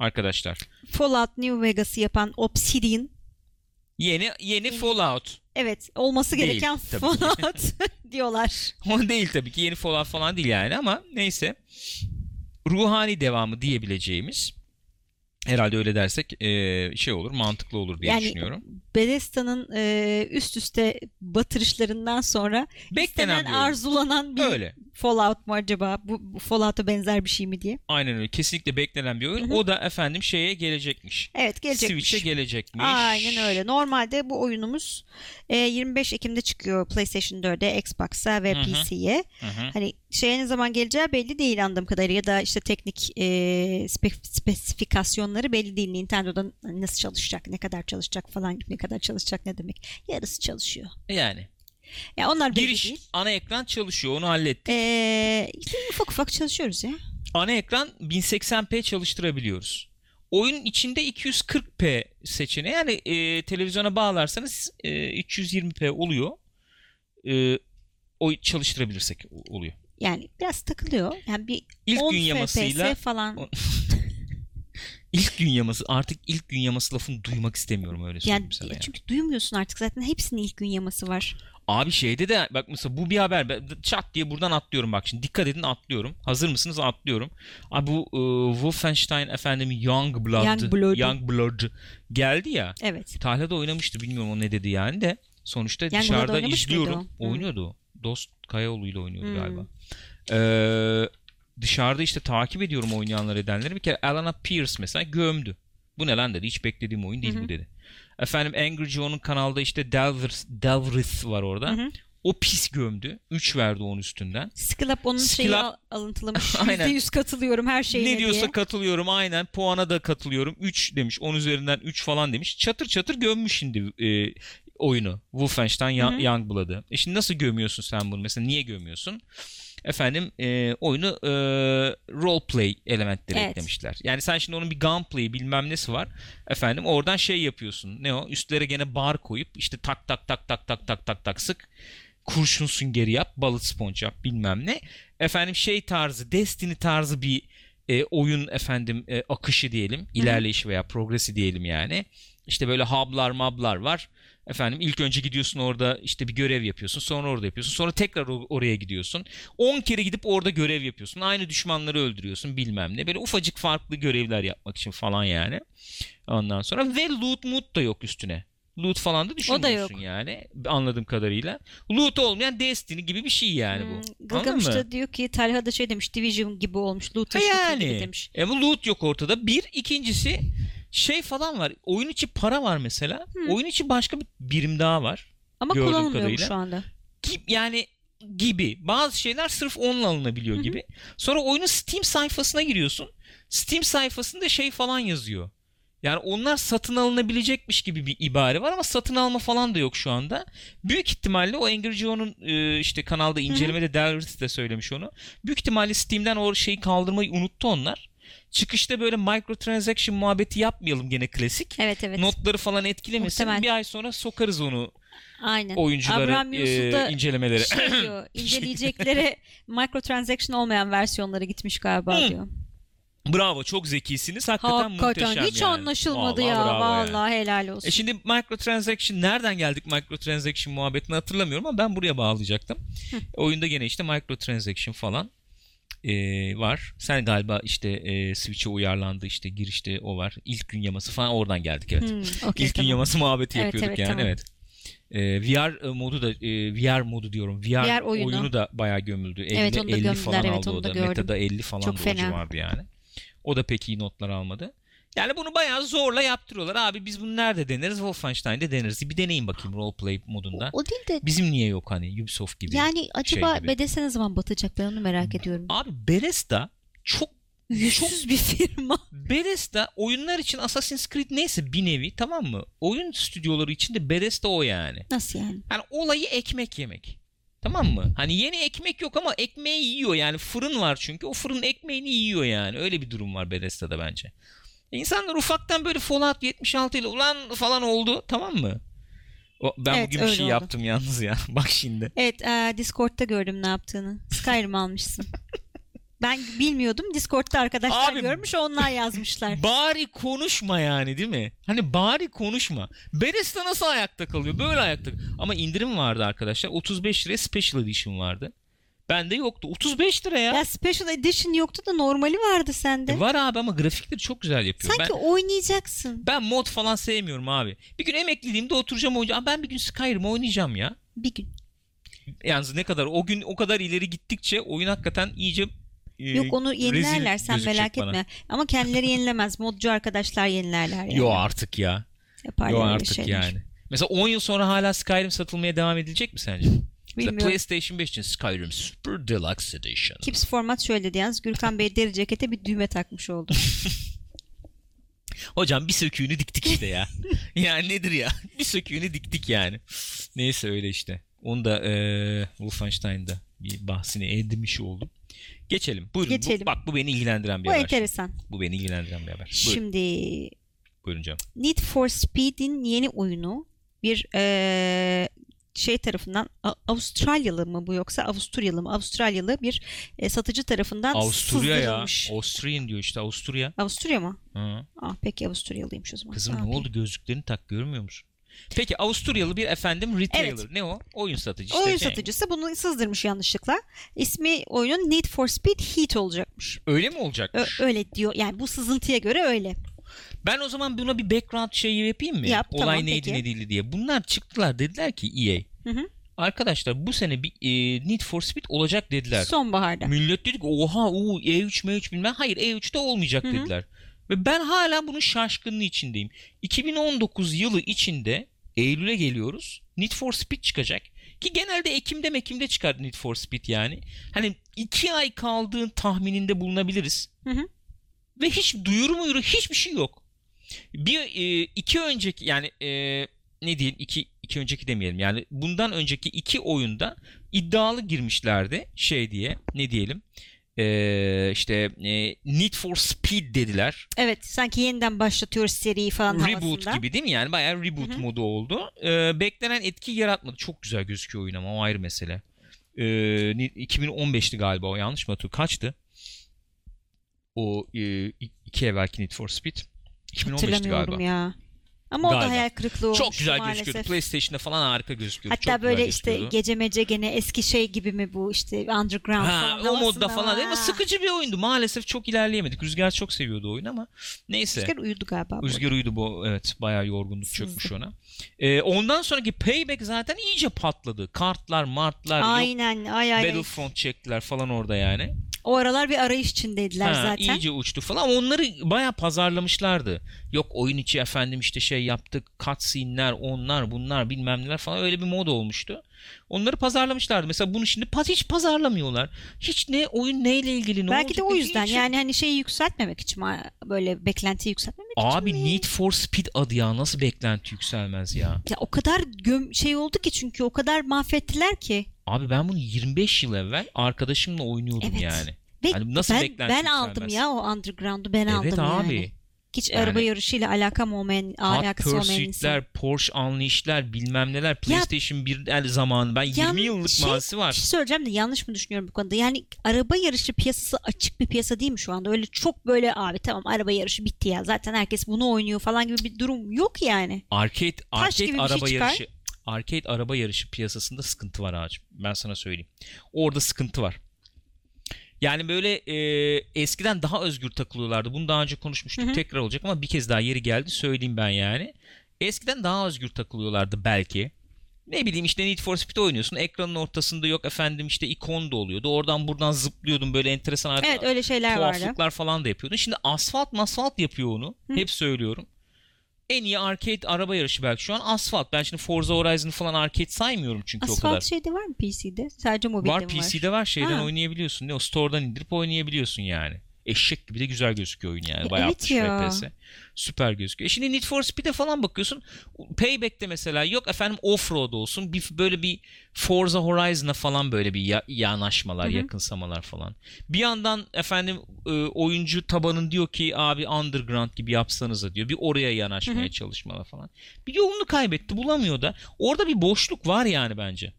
Arkadaşlar. Fallout New Vegas'ı yapan Obsidian. Yeni yeni Fallout. Evet, olması Değil, gereken ki. Fallout diyorlar. O değil tabii ki. Yeni Fallout falan değil yani ama neyse. Ruhani devamı diyebileceğimiz herhalde öyle dersek şey olur mantıklı olur diye Yani düşünüyorum. Bethesda'nın e, üst üste batırışlarından sonra Beklenen istenen bir oyun. arzulanan bir Öyle. Fallout mu acaba? Bu, bu Fallout'a benzer bir şey mi diye. Aynen öyle. Kesinlikle beklenen bir oyun. Hı hı. O da efendim şeye gelecekmiş. Evet gelecekmiş. Switch'e gelecekmiş. Aynen öyle. Normalde bu oyunumuz e, 25 Ekim'de çıkıyor PlayStation 4'e, Xbox'a ve Hı hı. PC'ye. Hı hı. Hani şeye ne zaman geleceği belli değil anladığım kadarıyla ya da işte teknik e, spe- spesifikasyonları belli değil. Nintendo'dan nasıl çalışacak, ne kadar çalışacak falan ne kadar çalışacak ne demek. Yarısı çalışıyor. Yani. Ya onlar Giriş değil. ana ekran çalışıyor. Onu hallettik. Ee, işte ufak ufak çalışıyoruz ya. ana ekran 1080p çalıştırabiliyoruz. Oyunun içinde 240p seçeneği yani e, televizyona bağlarsanız e, 320p oluyor. E, o çalıştırabilirsek oluyor. Yani biraz takılıyor. Yani bir İlk 10 gün yamasıyla FPS falan. ilk gün yaması artık ilk gün yaması lafını duymak istemiyorum öyle söyleyeyim Yani sana. yani. çünkü duymuyorsun artık zaten hepsinin ilk gün yaması var. Abi şeyde de bak mesela bu bir haber Ben çat diye buradan atlıyorum bak şimdi dikkat edin atlıyorum. Hazır mısınız? Atlıyorum. Abi bu e, Wolfenstein efendim Youngblood Youngblood. Youngblood geldi ya. Evet. Tahla'da oynamıştı bilmiyorum o ne dedi yani de sonuçta Youngblood dışarıda izliyorum. o? Oynuyordu o. Dost Kayaoğlu ile oynuyordu Hmm. galiba. Ee, dışarıda işte takip ediyorum oynayanlar edenleri. Bir kere Alana Pierce mesela gömdü. Bu ne lan dedi. Hiç beklediğim oyun değil Hı hı. bu dedi. Efendim Angry Joe'nun kanalda işte Delvers, Delvrith var orada. Hı hı. O pis gömdü. 3 verdi onun üstünden. Skill Up onun Skill şeyi Up- al- alıntılamış. Aynen. %100 katılıyorum her şeyine ne diyorsa diye. katılıyorum aynen. Puana da katılıyorum. 3 demiş. 10 üzerinden 3 falan demiş. Çatır çatır gömmüş şimdi e, oyunu. Wolfenstein. Youngblood'ı. E şimdi nasıl gömüyorsun sen bunu? Mesela niye gömüyorsun? Efendim e, oyunu e, role play elementleri Evet. eklemişler. Yani sen şimdi onun bir gunplay bilmem nesi var. Efendim oradan şey yapıyorsun. Ne o? Üstlere gene bar koyup işte tak tak tak tak tak tak tak tak sık. Kurşun süngeri yap. Bullet sponge yap bilmem ne. Efendim şey tarzı Destiny tarzı bir e, oyun efendim e, akışı diyelim, ilerleyişi veya progresi diyelim yani. İşte böyle hub'lar mablar var. Efendim ilk önce gidiyorsun orada işte bir görev yapıyorsun. Sonra orada yapıyorsun. Sonra tekrar o- oraya gidiyorsun. 10 kere gidip orada görev yapıyorsun. Aynı düşmanları öldürüyorsun bilmem ne. Böyle ufacık farklı görevler yapmak için falan yani. Ondan sonra ve loot mood da yok üstüne. Loot falan da düşünmüyorsun yok. yani anladığım kadarıyla. Loot olmayan Destiny gibi bir şey yani bu. Hmm, Gılgamış da diyor ki Talha da şey demiş Division gibi olmuş. Loot Ha yani. gibi demiş. E bu loot yok ortada. Bir. ikincisi şey falan var. Oyun içi para var mesela. Oyun içi başka bir birim daha var. Ama kullanılmıyor kadarıyla. şu anda. Ki- Yani gibi. Bazı şeyler sırf onunla alınabiliyor gibi. Sonra oyunun Steam sayfasına giriyorsun. Steam sayfasında şey falan yazıyor. Yani onlar satın alınabilecekmiş gibi bir ibare var ama satın alma falan da yok şu anda. Büyük ihtimalle o Angry Joe'nun e, işte kanalda incelemede Delris de söylemiş onu. Büyük ihtimalle Steam'den o şeyi kaldırmayı unuttu onlar. Çıkışta böyle microtransaction muhabbeti yapmayalım gene klasik. Evet evet. Notları falan etkilemesin. Muhtemel. Bir ay sonra sokarız onu Aynen. oyunculara Abraham e, incelemelere. şey diyor. inceleyeceklere microtransaction olmayan versiyonlara gitmiş galiba Hı. diyor. Bravo çok zekisiniz. Hakikaten, Hakikaten muhteşem hiç yani. anlaşılmadı Vallahi ya. bravo yani. Vallahi helal olsun. E şimdi microtransaction nereden geldik microtransaction muhabbetini hatırlamıyorum ama ben buraya bağlayacaktım. Oyunda gene işte microtransaction falan e, var. Sen galiba işte e, Switch'e uyarlandı işte girişte o var. İlk gün yaması falan oradan geldik evet. Hmm, okey, İlk gün tamam. yaması muhabbeti Evet, yapıyorduk evet, yani tamam. evet. E, VR modu da e, VR modu diyorum. VR, VR oyunu. oyunu. da bayağı gömüldü. 50, Evet, onu da 50 gömdüler, falan evet, aldı o da gördüm. Meta'da 50 falan Çok da civardı yani. O da pek iyi notlar almadı. Yani bunu bayağı zorla yaptırıyorlar. Abi biz bunu nerede deneriz? Wolfenstein'de deneriz. Bir deneyin bakayım roleplay modunda. O değil de Bizim niye yok hani Ubisoft gibi? yani acaba gibi. Bethesda ne zaman batacak ben onu merak ediyorum. Abi Bethesda çok Yüzsüz bir firma. Bethesda oyunlar için Assassin's Creed neyse bir nevi tamam mı? Oyun stüdyoları için de Bethesda o yani. Nasıl yani? Yani olayı ekmek yemek. Tamam mı? Hani yeni ekmek yok ama ekmeği yiyor yani fırın var çünkü o fırın ekmeğini yiyor yani. Öyle bir durum var Bethesda'da bence. İnsanlar ufaktan böyle Fallout 76 ile ulan falan oldu tamam mı? O, ben Evet, bugün bir şey oldu. yaptım yalnız ya. Bak şimdi. Evet e, Discord'da gördüm ne yaptığını. Skyrim almışsın. Ben bilmiyordum. Discord'da arkadaşlar Abi- görmüş onlar yazmışlar. Bari konuşma yani değil mi? Hani bari konuşma. Bethesda nasıl ayakta kalıyor? Böyle ayakta. Ama indirim vardı arkadaşlar. 35 liraya Special Edition vardı. Bende yoktu. 35 lira ya. Ya Special Edition yoktu da normali vardı sende. E var abi ama grafikleri çok güzel yapıyor. Sanki Ben, oynayacaksın. ben mod falan sevmiyorum abi. Bir gün emekliliğimde oturacağım oynayacağım. Ben bir gün Skyrim oynayacağım ya. Bir gün. Yalnız ne kadar o gün o kadar ileri gittikçe oyun hakikaten iyice e, Yok onu yenilerler sen merak bana. etme. Ama kendileri yenilemez. Modcu arkadaşlar yenilerler yani. Yo artık ya. Yaparlar Yo artık şeyler. yani. Mesela 10 yıl sonra hala Skyrim satılmaya devam edilecek mi sence? Mesela Bilmiyorum. PlayStation 5 için Skyrim Super Deluxe Edition. Kips format şöyle dedi yalnız. Gürkan Bey deri cekete bir düğme takmış oldu. Hocam bir söküğünü diktik işte ya. yani nedir ya? Bir söküğünü diktik yani. Neyse öyle işte. Onu da eee Wolfenstein'da bir bahsini edinmiş oldum. Geçelim. Buyurun. Bu- Geçelim. bak bu beni ilgilendiren bir Bu haber. enteresan. Bu beni ilgilendiren bir haber. Buyurun, Şimdi buyurun canım. Need for Speed'in yeni oyunu bir eee, şey tarafından Avustralyalı mı bu yoksa Avusturyalı mı? Avustralyalı bir e, satıcı tarafından Avusturya ya. Austrian diyor işte Avusturya. Avusturya mı? Hı. Ah peki Avusturyalıymış o zaman. Kızım ne yapayım? oldu gözlüklerini tak görmüyor musun? Peki Avusturyalı bir efendim retailer. Evet. Ne o? Oyun satıcı işte. Oyun Şey. satıcısı bunu sızdırmış yanlışlıkla. İsmi oyunun Need for Speed Heat olacakmış. Öyle mi Ö- olacakmış? öyle diyor. Yani bu sızıntıya göre öyle. Ben o zaman buna bir background şeyi yapayım mı? Yap, Olay tamam, neydi peki. ne değildi diye. Bunlar çıktılar dediler ki EA. Hı hı. Arkadaşlar bu sene bir e, Need for Speed olacak dediler. Sonbaharda. Millet dedik oha u E3 M3 bilmem. Hayır E3'te olmayacak Hı hı. dediler. Ve ben hala bunun şaşkınlığı içindeyim. 2019 yılı içinde Eylül'e geliyoruz. Need for Speed çıkacak. Ki genelde Ekim'de Mekim'de çıkar Need for Speed yani. Hani iki ay kaldığın tahmininde bulunabiliriz. Hı hı. Ve hiç duyuru muyuru hiçbir şey yok. Bir e, iki önceki yani e, ne diyeyim iki, iki önceki demeyelim yani bundan önceki iki oyunda iddialı girmişlerdi şey diye ne diyelim e, işte e, Need for Speed dediler. Evet sanki yeniden başlatıyoruz seriyi falan Reboot havasında. gibi değil mi yani bayağı reboot Hı hı. modu oldu. E, beklenen etki yaratmadı. Çok güzel gözüküyor oyun ama o ayrı mesele. E, ni- 2015'ti galiba o yanlış mı hatırlıyorum? Kaçtı? O e, iki evvelki Need for Speed. 2015'ti Hatırlamıyorum galiba. ya. Ama o da Galiba. hayal kırıklığı olmuş Çok güzel maalesef. gözüküyordu. PlayStation'da falan harika gözüküyordu. Hatta Çok böyle işte gece mece gene eski şey gibi mi bu işte underground Ha, falan. o modda falan değil ama var. sıkıcı bir oyundu. Maalesef çok ilerleyemedik. Rüzgar çok seviyordu oyunu ama neyse. Rüzgar uyudu galiba. bu Rüzgar uyudu bu evet bayağı yorgunluk Sızdı. çökmüş ona. Ee, ondan sonraki Payback zaten iyice patladı. Kartlar, martlar, yok Aynen ay ay. ay. Battlefront çektiler falan orada yani. O aralar bir arayış içindeydiler Ha, zaten. iyice uçtu falan. Onları bayağı pazarlamışlardı. Yok oyun içi efendim işte şey yaptık. Cutscene'ler, onlar, bunlar bilmem neler falan öyle bir mod olmuştu. Onları pazarlamışlardı. Mesela bunu şimdi hiç pazarlamıyorlar. Hiç ne oyun neyle ilgili ne Belki de o yüzden hiç- yani hani şeyi yükseltmemek için böyle beklentiyi yükseltmemek için Abi? Need for Speed adı ya nasıl beklenti yükselmez ya. Ya o kadar göm şey oldu ki çünkü o kadar mahvettiler ki. Abi ben bunu 25 yıl evvel arkadaşımla oynuyordum Evet. yani. Ve Hani nasıl ben, ben aldım ya o underground'u ben Evet aldım abi. yani. Hiç Yani- araba yarışıyla alakam olmayan, alakası olmayan. Pursuit'ler, Porsche Unleashed'ler bilmem neler PlayStation 1 el zamanı ben 20 Yan- yıllık şey- mazisi var. Bir şey söyleyeceğim de yanlış mı düşünüyorum bu konuda? Yani araba yarışı piyasası açık bir piyasa değil mi şu anda? Öyle çok böyle abi tamam araba yarışı bitti ya. Zaten herkes bunu oynuyor falan gibi bir durum yok yani. Arcade arcade gibi bir şey araba çıkar. yarışı arcade araba yarışı piyasasında sıkıntı var ağacım. Ben sana söyleyeyim. Orada sıkıntı var. Yani böyle e, eskiden daha özgür takılıyorlardı. Bunu daha önce konuşmuştuk. Hı hı. Tekrar olacak ama bir kez daha yeri geldi. Söyleyeyim ben yani. Eskiden daha özgür takılıyorlardı belki. Ne bileyim işte Need for Speed oynuyorsun. Ekranın ortasında yok efendim işte ikon da oluyordu. Oradan buradan zıplıyordun böyle enteresan Evet öyle şeyler vardı. falan da yapıyordun. Şimdi asfalt masfalt yapıyor onu. Hı. Hep söylüyorum. En iyi arcade araba yarışı belki şu an asfalt. Ben şimdi Forza Horizon'ı falan arcade saymıyorum çünkü o kadar. Asfalt şeyde var mı PC'de? Sadece mobilde Var mi var? PC'de var şeyden Ha. oynayabiliyorsun. Ne o store'dan indirip oynayabiliyorsun yani. Eşek gibi de güzel gözüküyor oyun yani. Ya Bayağı evet 60 ya. FPS. Süper gözüküyor. E Şimdi Need for Speed'e falan bakıyorsun. Payback'te mesela yok efendim offroad olsun. Bir, böyle bir Forza Horizon'a falan böyle bir ya- yanaşmalar, Hı hı. yakınsamalar falan. Bir yandan efendim e, oyuncu tabanın diyor ki abi underground gibi yapsanıza diyor. Bir oraya yanaşmaya Hı hı. çalışmalar falan. Bir yolunu kaybetti bulamıyor da. Orada bir boşluk var yani bence.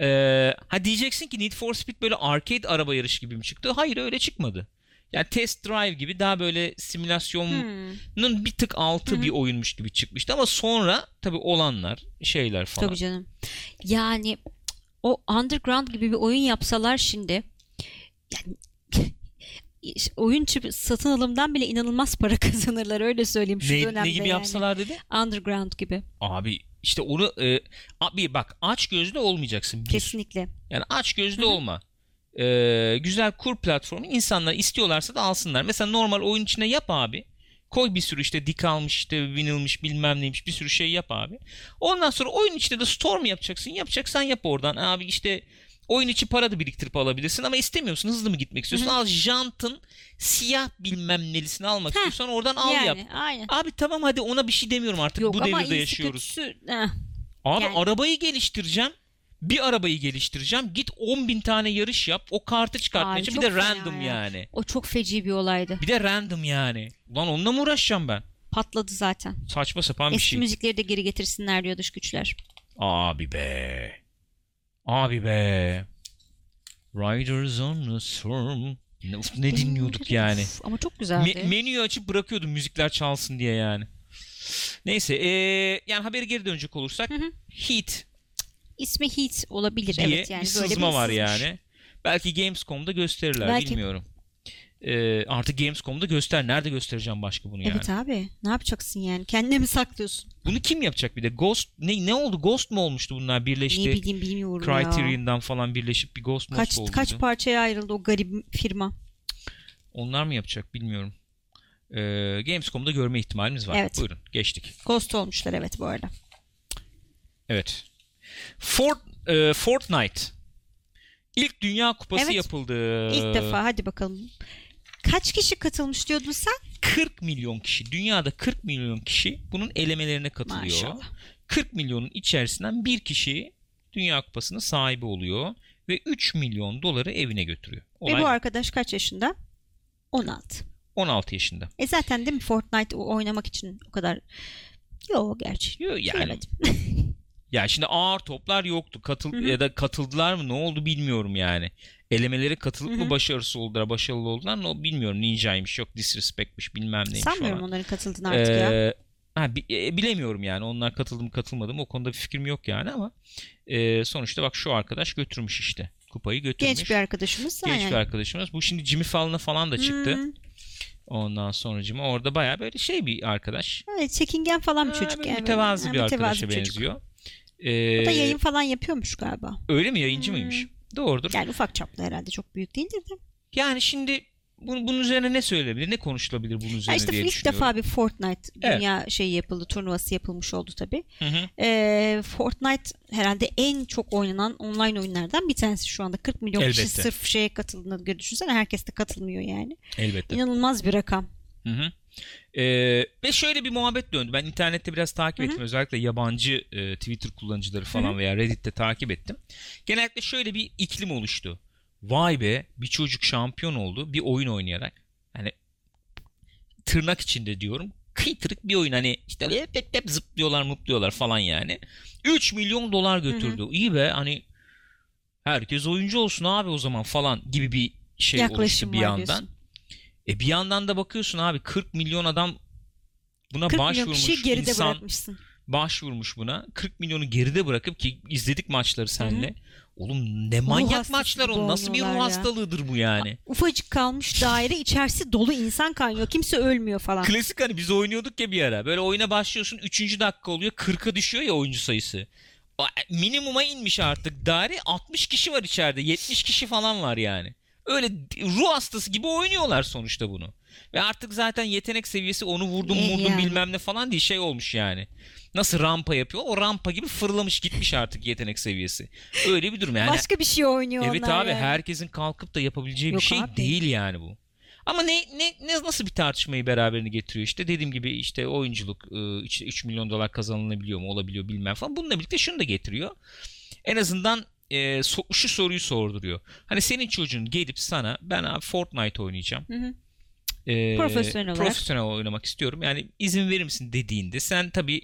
Ee, ha diyeceksin ki Need for Speed böyle arcade araba yarışı gibi mi çıktı? Hayır öyle çıkmadı. Yani test drive gibi daha böyle simülasyonun Hmm, bir tık altı hı. bir oyunmuş gibi çıkmıştı ama sonra tabii olanlar şeyler falan. tabii canım. Yani o underground gibi bir oyun yapsalar şimdi yani oyun satın alımdan bile inanılmaz para kazanırlar öyle söyleyeyim şu Ne, dönemde ne gibi yani. yapsalar dedi? Underground gibi. Abi işte onu e, abi bak aç gözlü olmayacaksın. Bir. Kesinlikle. Yani aç gözlü Hı hı. olma. Ee, güzel kur platformu insanlar istiyorlarsa da alsınlar. Mesela normal oyun içine yap abi. Koy bir sürü işte dik almış işte vinilmiş bilmem neymiş bir sürü şey yap abi. Ondan sonra oyun içinde de store mu yapacaksın? Yapacaksan yap oradan. Abi işte oyun içi para da biriktirip alabilirsin ama istemiyorsun hızlı mı gitmek istiyorsun? Hı hı. Al jantın siyah bilmem nelisini almak Heh, istiyorsan oradan al yani yap. aynen. Abi tamam hadi ona bir şey demiyorum artık Yok bu devirde yaşıyoruz. kötüsü Abi Yani- arabayı geliştireceğim. Bir arabayı geliştireceğim. Git 10 bin tane yarış yap. O kartı çıkartmaya çalış. Bir de random ya. yani. o çok feci bir olaydı. Bir de random yani. Ulan onunla mı uğraşacağım ben? Patladı zaten. Saçma sapan bir Eski şey. müzikleri de geri getirsinler diyor dış güçler. Abi be. Abi be. Riders on the Storm. Ne, uf, ne dinliyorduk yani. Uf, ama çok güzeldi. Me- menüyü açıp bırakıyordum müzikler çalsın diye yani. Neyse ee, yani haberi geri dönecek olursak Hı hı. Heat İsmi Heat olabilir diye evet yani bir böyle sızma var sızmış. yani. Belki Gamescom'da gösterirler Belki. bilmiyorum. Ee, artık Gamescom'da göster. Nerede göstereceğim başka bunu yani? Evet abi ne yapacaksın yani kendine mi saklıyorsun? Bunu kim yapacak bir de? Ghost ne ne oldu? Ghost mu olmuştu bunlar birleşti? ne bileyim bilmiyorum ya. Criterion'dan falan birleşip bir Ghost Kaç, Most oldu. kaç parçaya ayrıldı o garip firma. Onlar mı yapacak bilmiyorum. Ee, Gamescom'da görme ihtimalimiz var. Evet. Buyurun geçtik. Ghost olmuşlar evet bu arada. Evet. Fort, e, Fortnite. İlk Dünya Kupası Evet. yapıldı. İlk defa hadi bakalım. Kaç kişi katılmış diyordun sen? 40 milyon kişi. Dünyada 40 milyon kişi bunun elemelerine katılıyor. Maşallah. 40 milyonun içerisinden bir kişi Dünya Kupası'nın sahibi oluyor ve 3 milyon doları evine götürüyor. Ve Olay bu arkadaş kaç yaşında? 16. 16 yaşında. E zaten değil mi Fortnite oynamak için o kadar... Yok gerçi. Yo, Yani. ya şimdi ağır toplar yoktu. Katıl Hı hı. ya da katıldılar mı ne oldu bilmiyorum yani. elemelere katılıp Hı mı başarısı oldular, başarılı oldular o bilmiyorum. Ninja'ymış, yok Disrespect'miş, bilmem neymiş Sanmıyorum falan. onların katıldığını artık ya. Ee, ha, bi- e, bilemiyorum yani. Onlar katıldı mı katılmadı mı o konuda bir fikrim yok yani ama e, sonuçta bak şu arkadaş götürmüş işte. Kupayı götürmüş. Genç bir arkadaşımız. Genç aynen. bir arkadaşımız. Bu şimdi Jimmy Fallon'a falan da çıktı. Hmm. Ondan sonra orada bayağı böyle şey bir arkadaş. Evet, çekingen falan bir Ha, çocuk. yani. mütevazı Ha, bir mütevazı arkadaşa bir çocuk. Benziyor. O da Ee, yayın falan yapıyormuş galiba. Öyle mi yayıncı Hmm. mıymış? Doğrudur. Yani ufak çaplı herhalde çok büyük değildir de. Yani şimdi bunun, bunun üzerine ne söylenebilir? Ne konuşulabilir bunun Ya üzerine işte diye ilk defa bir Fortnite Evet. dünya şeyi yapıldı, turnuvası yapılmış oldu tabii. Hı hı. Ee, Fortnite herhalde en çok oynanan online oyunlardan bir tanesi şu anda. 40 milyon kişi Elbette. sırf şeye katıldığını düşünsene. Herkes de katılmıyor yani. Elbette. İnanılmaz bir rakam. Hı hı. Ee, ve şöyle bir muhabbet döndü. Ben internette biraz takip Hı hı. ettim. Özellikle yabancı e, Twitter kullanıcıları falan Hı hı. veya Reddit'te takip ettim. Genellikle şöyle bir iklim oluştu. Vay be bir çocuk şampiyon oldu bir oyun oynayarak. Hani tırnak içinde diyorum. Kıytırık bir oyun hani işte hep hep, hep zıplıyorlar mutluyorlar falan yani. 3 milyon dolar götürdü. İyi be hani herkes oyuncu olsun abi o zaman falan gibi bir şey Yaklaşım oluştu bir yandan. diyorsun. E bir yandan da bakıyorsun abi 40 milyon adam buna 40 milyon başvurmuş kişi geride insan bırakmışsın. başvurmuş buna 40 milyonu geride bırakıp ki izledik maçları senle. Oğlum ne manyak maçlar o nasıl bir ruh hastalığıdır bu yani. Ufacık kalmış daire içerisi dolu insan kaynıyor. Kimse ölmüyor falan. Klasik hani biz oynuyorduk ya bir ara. Böyle oyuna başlıyorsun 3. dakika oluyor 40'a düşüyor ya oyuncu sayısı. Minimuma inmiş artık. Daire 60 kişi var içeride. 70 kişi falan var yani. Öyle ruh hastası gibi oynuyorlar sonuçta bunu. Ve artık zaten yetenek seviyesi onu vurdum vurdum yani. bilmem ne falan diye şey olmuş yani. Nasıl rampa yapıyor? O rampa gibi fırlamış gitmiş artık yetenek seviyesi. Öyle bir durum yani. Başka bir şey oynuyor Evet onlar abi yani. herkesin kalkıp da yapabileceği Yok bir şey abi. değil yani bu. Ama ne, ne ne nasıl bir tartışmayı beraberinde getiriyor işte dediğim gibi işte oyunculuk işte 3 milyon dolar kazanılabiliyor mu olabiliyor bilmem falan bununla birlikte şunu da getiriyor. En azından e, so- şu soruyu sorduruyor. Hani senin çocuğun gelip sana ben abi Fortnite oynayacağım. Hı hı. E, Profesyonel olarak. profesyonel oynamak istiyorum. Yani izin verir misin dediğinde sen tabii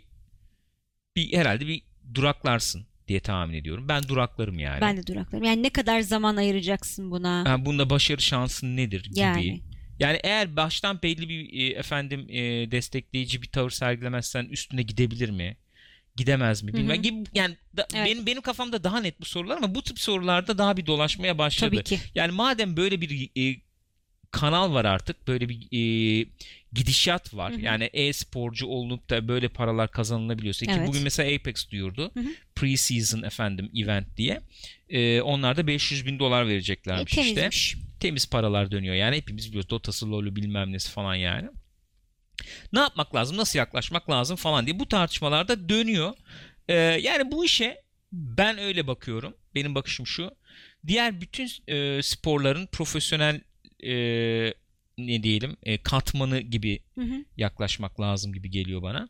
bir herhalde bir duraklarsın diye tahmin ediyorum. Ben duraklarım yani. Ben de duraklarım. Yani ne kadar zaman ayıracaksın buna? Ha, bunda başarı şansın nedir gibi. Yani. Yani. eğer baştan belli bir e, efendim e, destekleyici bir tavır sergilemezsen üstüne gidebilir mi? Gidemez mi? Bilmem. Gibi yani da- Evet. benim benim kafamda daha net bu sorular ama bu tip sorularda daha bir dolaşmaya başladı. Tabii ki. Yani madem böyle bir e, kanal var artık, böyle bir e, gidişat var. Hı hı. Yani e-sporcu olup da böyle paralar kazanılabiliyorsa ki Evet. bugün mesela Apex duyurdu. Pre-season efendim event diye. E, onlar da 500 bin dolar E, vereceklermiş işte temizmiş. temiz paralar dönüyor. Yani hepimiz biliyoruz Dota'sı, LoL'ü bilmem nesi falan yani. Ne yapmak lazım, nasıl yaklaşmak lazım falan diye bu tartışmalarda dönüyor. Ee, yani bu işe ben öyle bakıyorum. Benim bakışım şu. Diğer bütün e, sporların profesyonel e, ne diyelim e, katmanı gibi Hı hı. yaklaşmak lazım gibi geliyor bana.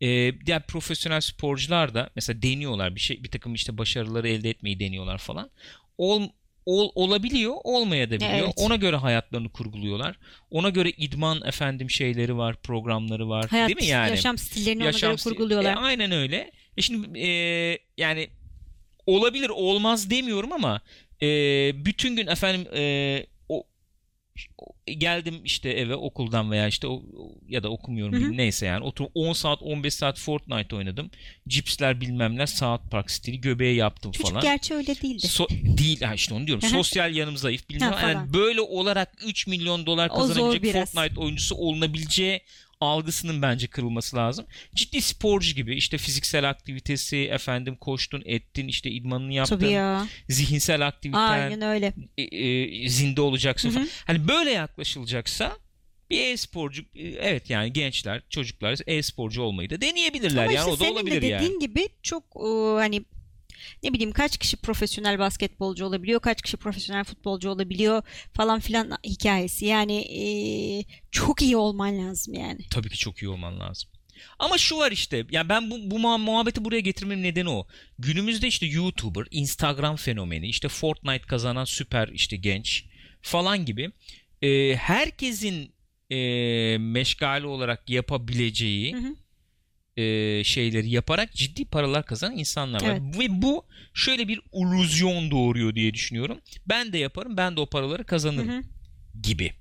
Ee, diğer profesyonel sporcular da mesela deniyorlar bir şey bir takım işte başarıları elde etmeyi deniyorlar falan. Ol, ol olabiliyor, olmayabiliyor. Evet. Ona göre hayatlarını kurguluyorlar. Ona göre idman efendim şeyleri var, programları var, Hayat, değil mi yani? yaşam stillerini Yaşam ona göre kurguluyorlar. E, aynen öyle. E şimdi e, yani olabilir, olmaz demiyorum ama e, bütün gün efendim e, geldim işte eve okuldan veya işte o, ya da okumuyorum Hı hı. neyse yani otur 10 saat 15 saat Fortnite oynadım. Cipsler bilmemler South Park stili göbeğe yaptım Çocuk falan. gerçi öyle değildi. So- değil ha işte onu diyorum. Sosyal yanım zayıf bilmem. Ha, Yani böyle olarak 3 milyon dolar kazanabilecek. Fortnite oyuncusu olunabileceği algısının bence kırılması lazım. Ciddi sporcu gibi işte fiziksel aktivitesi efendim koştun ettin işte idmanını yaptın. Tabii ya. Zihinsel aktiviten Aynen öyle. e, e, zinde olacaksın falan. Hani böyle yaklaşılacaksa bir e-sporcu e, evet yani gençler çocuklar e-sporcu olmayı da deneyebilirler Ama yani işte o da senin olabilir de yani. dediğin gibi çok e, hani ne bileyim kaç kişi profesyonel basketbolcu olabiliyor, kaç kişi profesyonel futbolcu olabiliyor falan filan hikayesi. Yani e, çok iyi olman lazım yani. Tabii ki çok iyi olman lazım. Ama şu var işte ya ben bu, bu muha- muhabbeti buraya getirmemin nedeni o. Günümüzde işte YouTuber, Instagram fenomeni, işte Fortnite kazanan süper işte genç falan gibi e, herkesin e, meşgale olarak yapabileceği Hı hı. E, şeyleri yaparak ciddi paralar kazanan insanlar var. Evet. Ve bu şöyle bir illüzyon doğuruyor diye düşünüyorum. Ben de yaparım, ben de o paraları kazanırım Hı hı. gibi.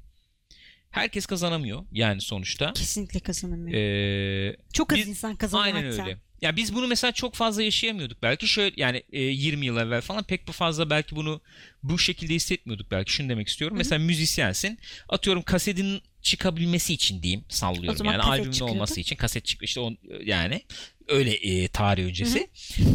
Herkes kazanamıyor yani sonuçta. Kesinlikle kazanamıyor. Ee, Çok az biz- insan kazanıyor aynen hatta. öyle. Ya biz bunu mesela çok fazla yaşayamıyorduk belki şöyle yani e, 20 yıl evvel falan pek bu fazla belki bunu bu şekilde hissetmiyorduk belki şunu demek istiyorum. Mesela müzisyensin atıyorum kasetin çıkabilmesi için diyeyim sallıyorum yani albümün olması için kaset çıkıyor işte on, yani öyle e, tarih öncesi.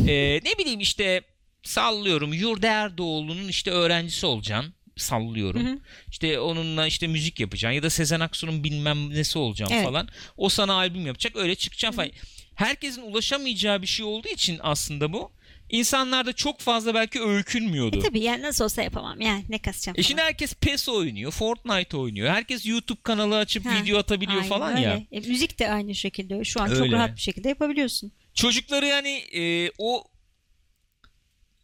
E, ne bileyim işte sallıyorum Yurda Erdoğlu'nun işte öğrencisi olacaksın sallıyorum. Hı hı. İşte onunla işte müzik yapacaksın ya da Sezen Aksu'nun bilmem nesi olacaksın Evet. falan. O sana albüm yapacak öyle çıkacaksın falan. Herkesin ulaşamayacağı bir şey olduğu için aslında bu insanlar da çok fazla belki öykünmüyordu. E tabii yani nasıl olsa yapamam yani ne kasacağım E şimdi herkes PES oynuyor, Fortnite oynuyor. Herkes YouTube kanalı açıp Ha, video atabiliyor Aynen falan öyle. ya. E, müzik de aynı şekilde şu an çok Öyle. rahat bir şekilde yapabiliyorsun. Çocukları yani e, o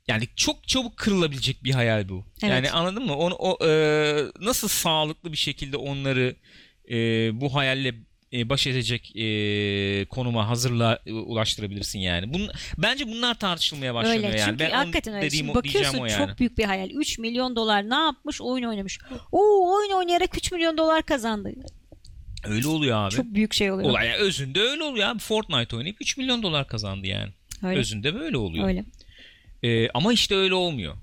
yani çok çabuk kırılabilecek bir hayal bu. Evet. Yani anladın mı? Onu o e, nasıl sağlıklı bir şekilde onları e, bu hayalle e, baş edecek e, konuma hazırla e, ulaştırabilirsin yani. Bun, bence bunlar tartışılmaya başlanıyor öyle yani. çünkü Ben hakikaten öyle. dediğim Şimdi bakıyorsun o yani. çok büyük bir hayal. 3 milyon dolar ne yapmış? Oyun oynamış. Oo oyun oynayarak 3 milyon dolar kazandı. Öyle oluyor abi. Çok büyük şey oluyor. Olay yani özünde öyle oluyor abi. Fortnite oynayıp 3 milyon dolar kazandı yani. Öyle. Özünde böyle oluyor. Öyle. Ee, ama işte öyle olmuyor.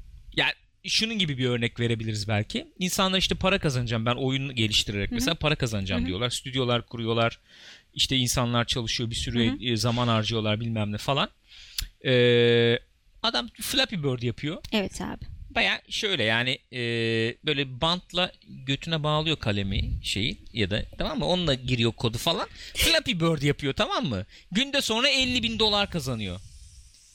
Şunun gibi bir örnek verebiliriz belki. İnsanlar işte para kazanacağım ben oyun geliştirerek mesela para kazanacağım diyorlar. Stüdyolar kuruyorlar. İşte insanlar çalışıyor bir sürü e, zaman harcıyorlar bilmem ne falan. Ee, adam Flappy Bird yapıyor. Evet abi. Baya şöyle yani e, böyle bantla götüne bağlıyor kalemi şeyi ya da tamam mı onunla giriyor kodu falan. Flappy Bird yapıyor tamam mı? Günde sonra 50 bin dolar kazanıyor.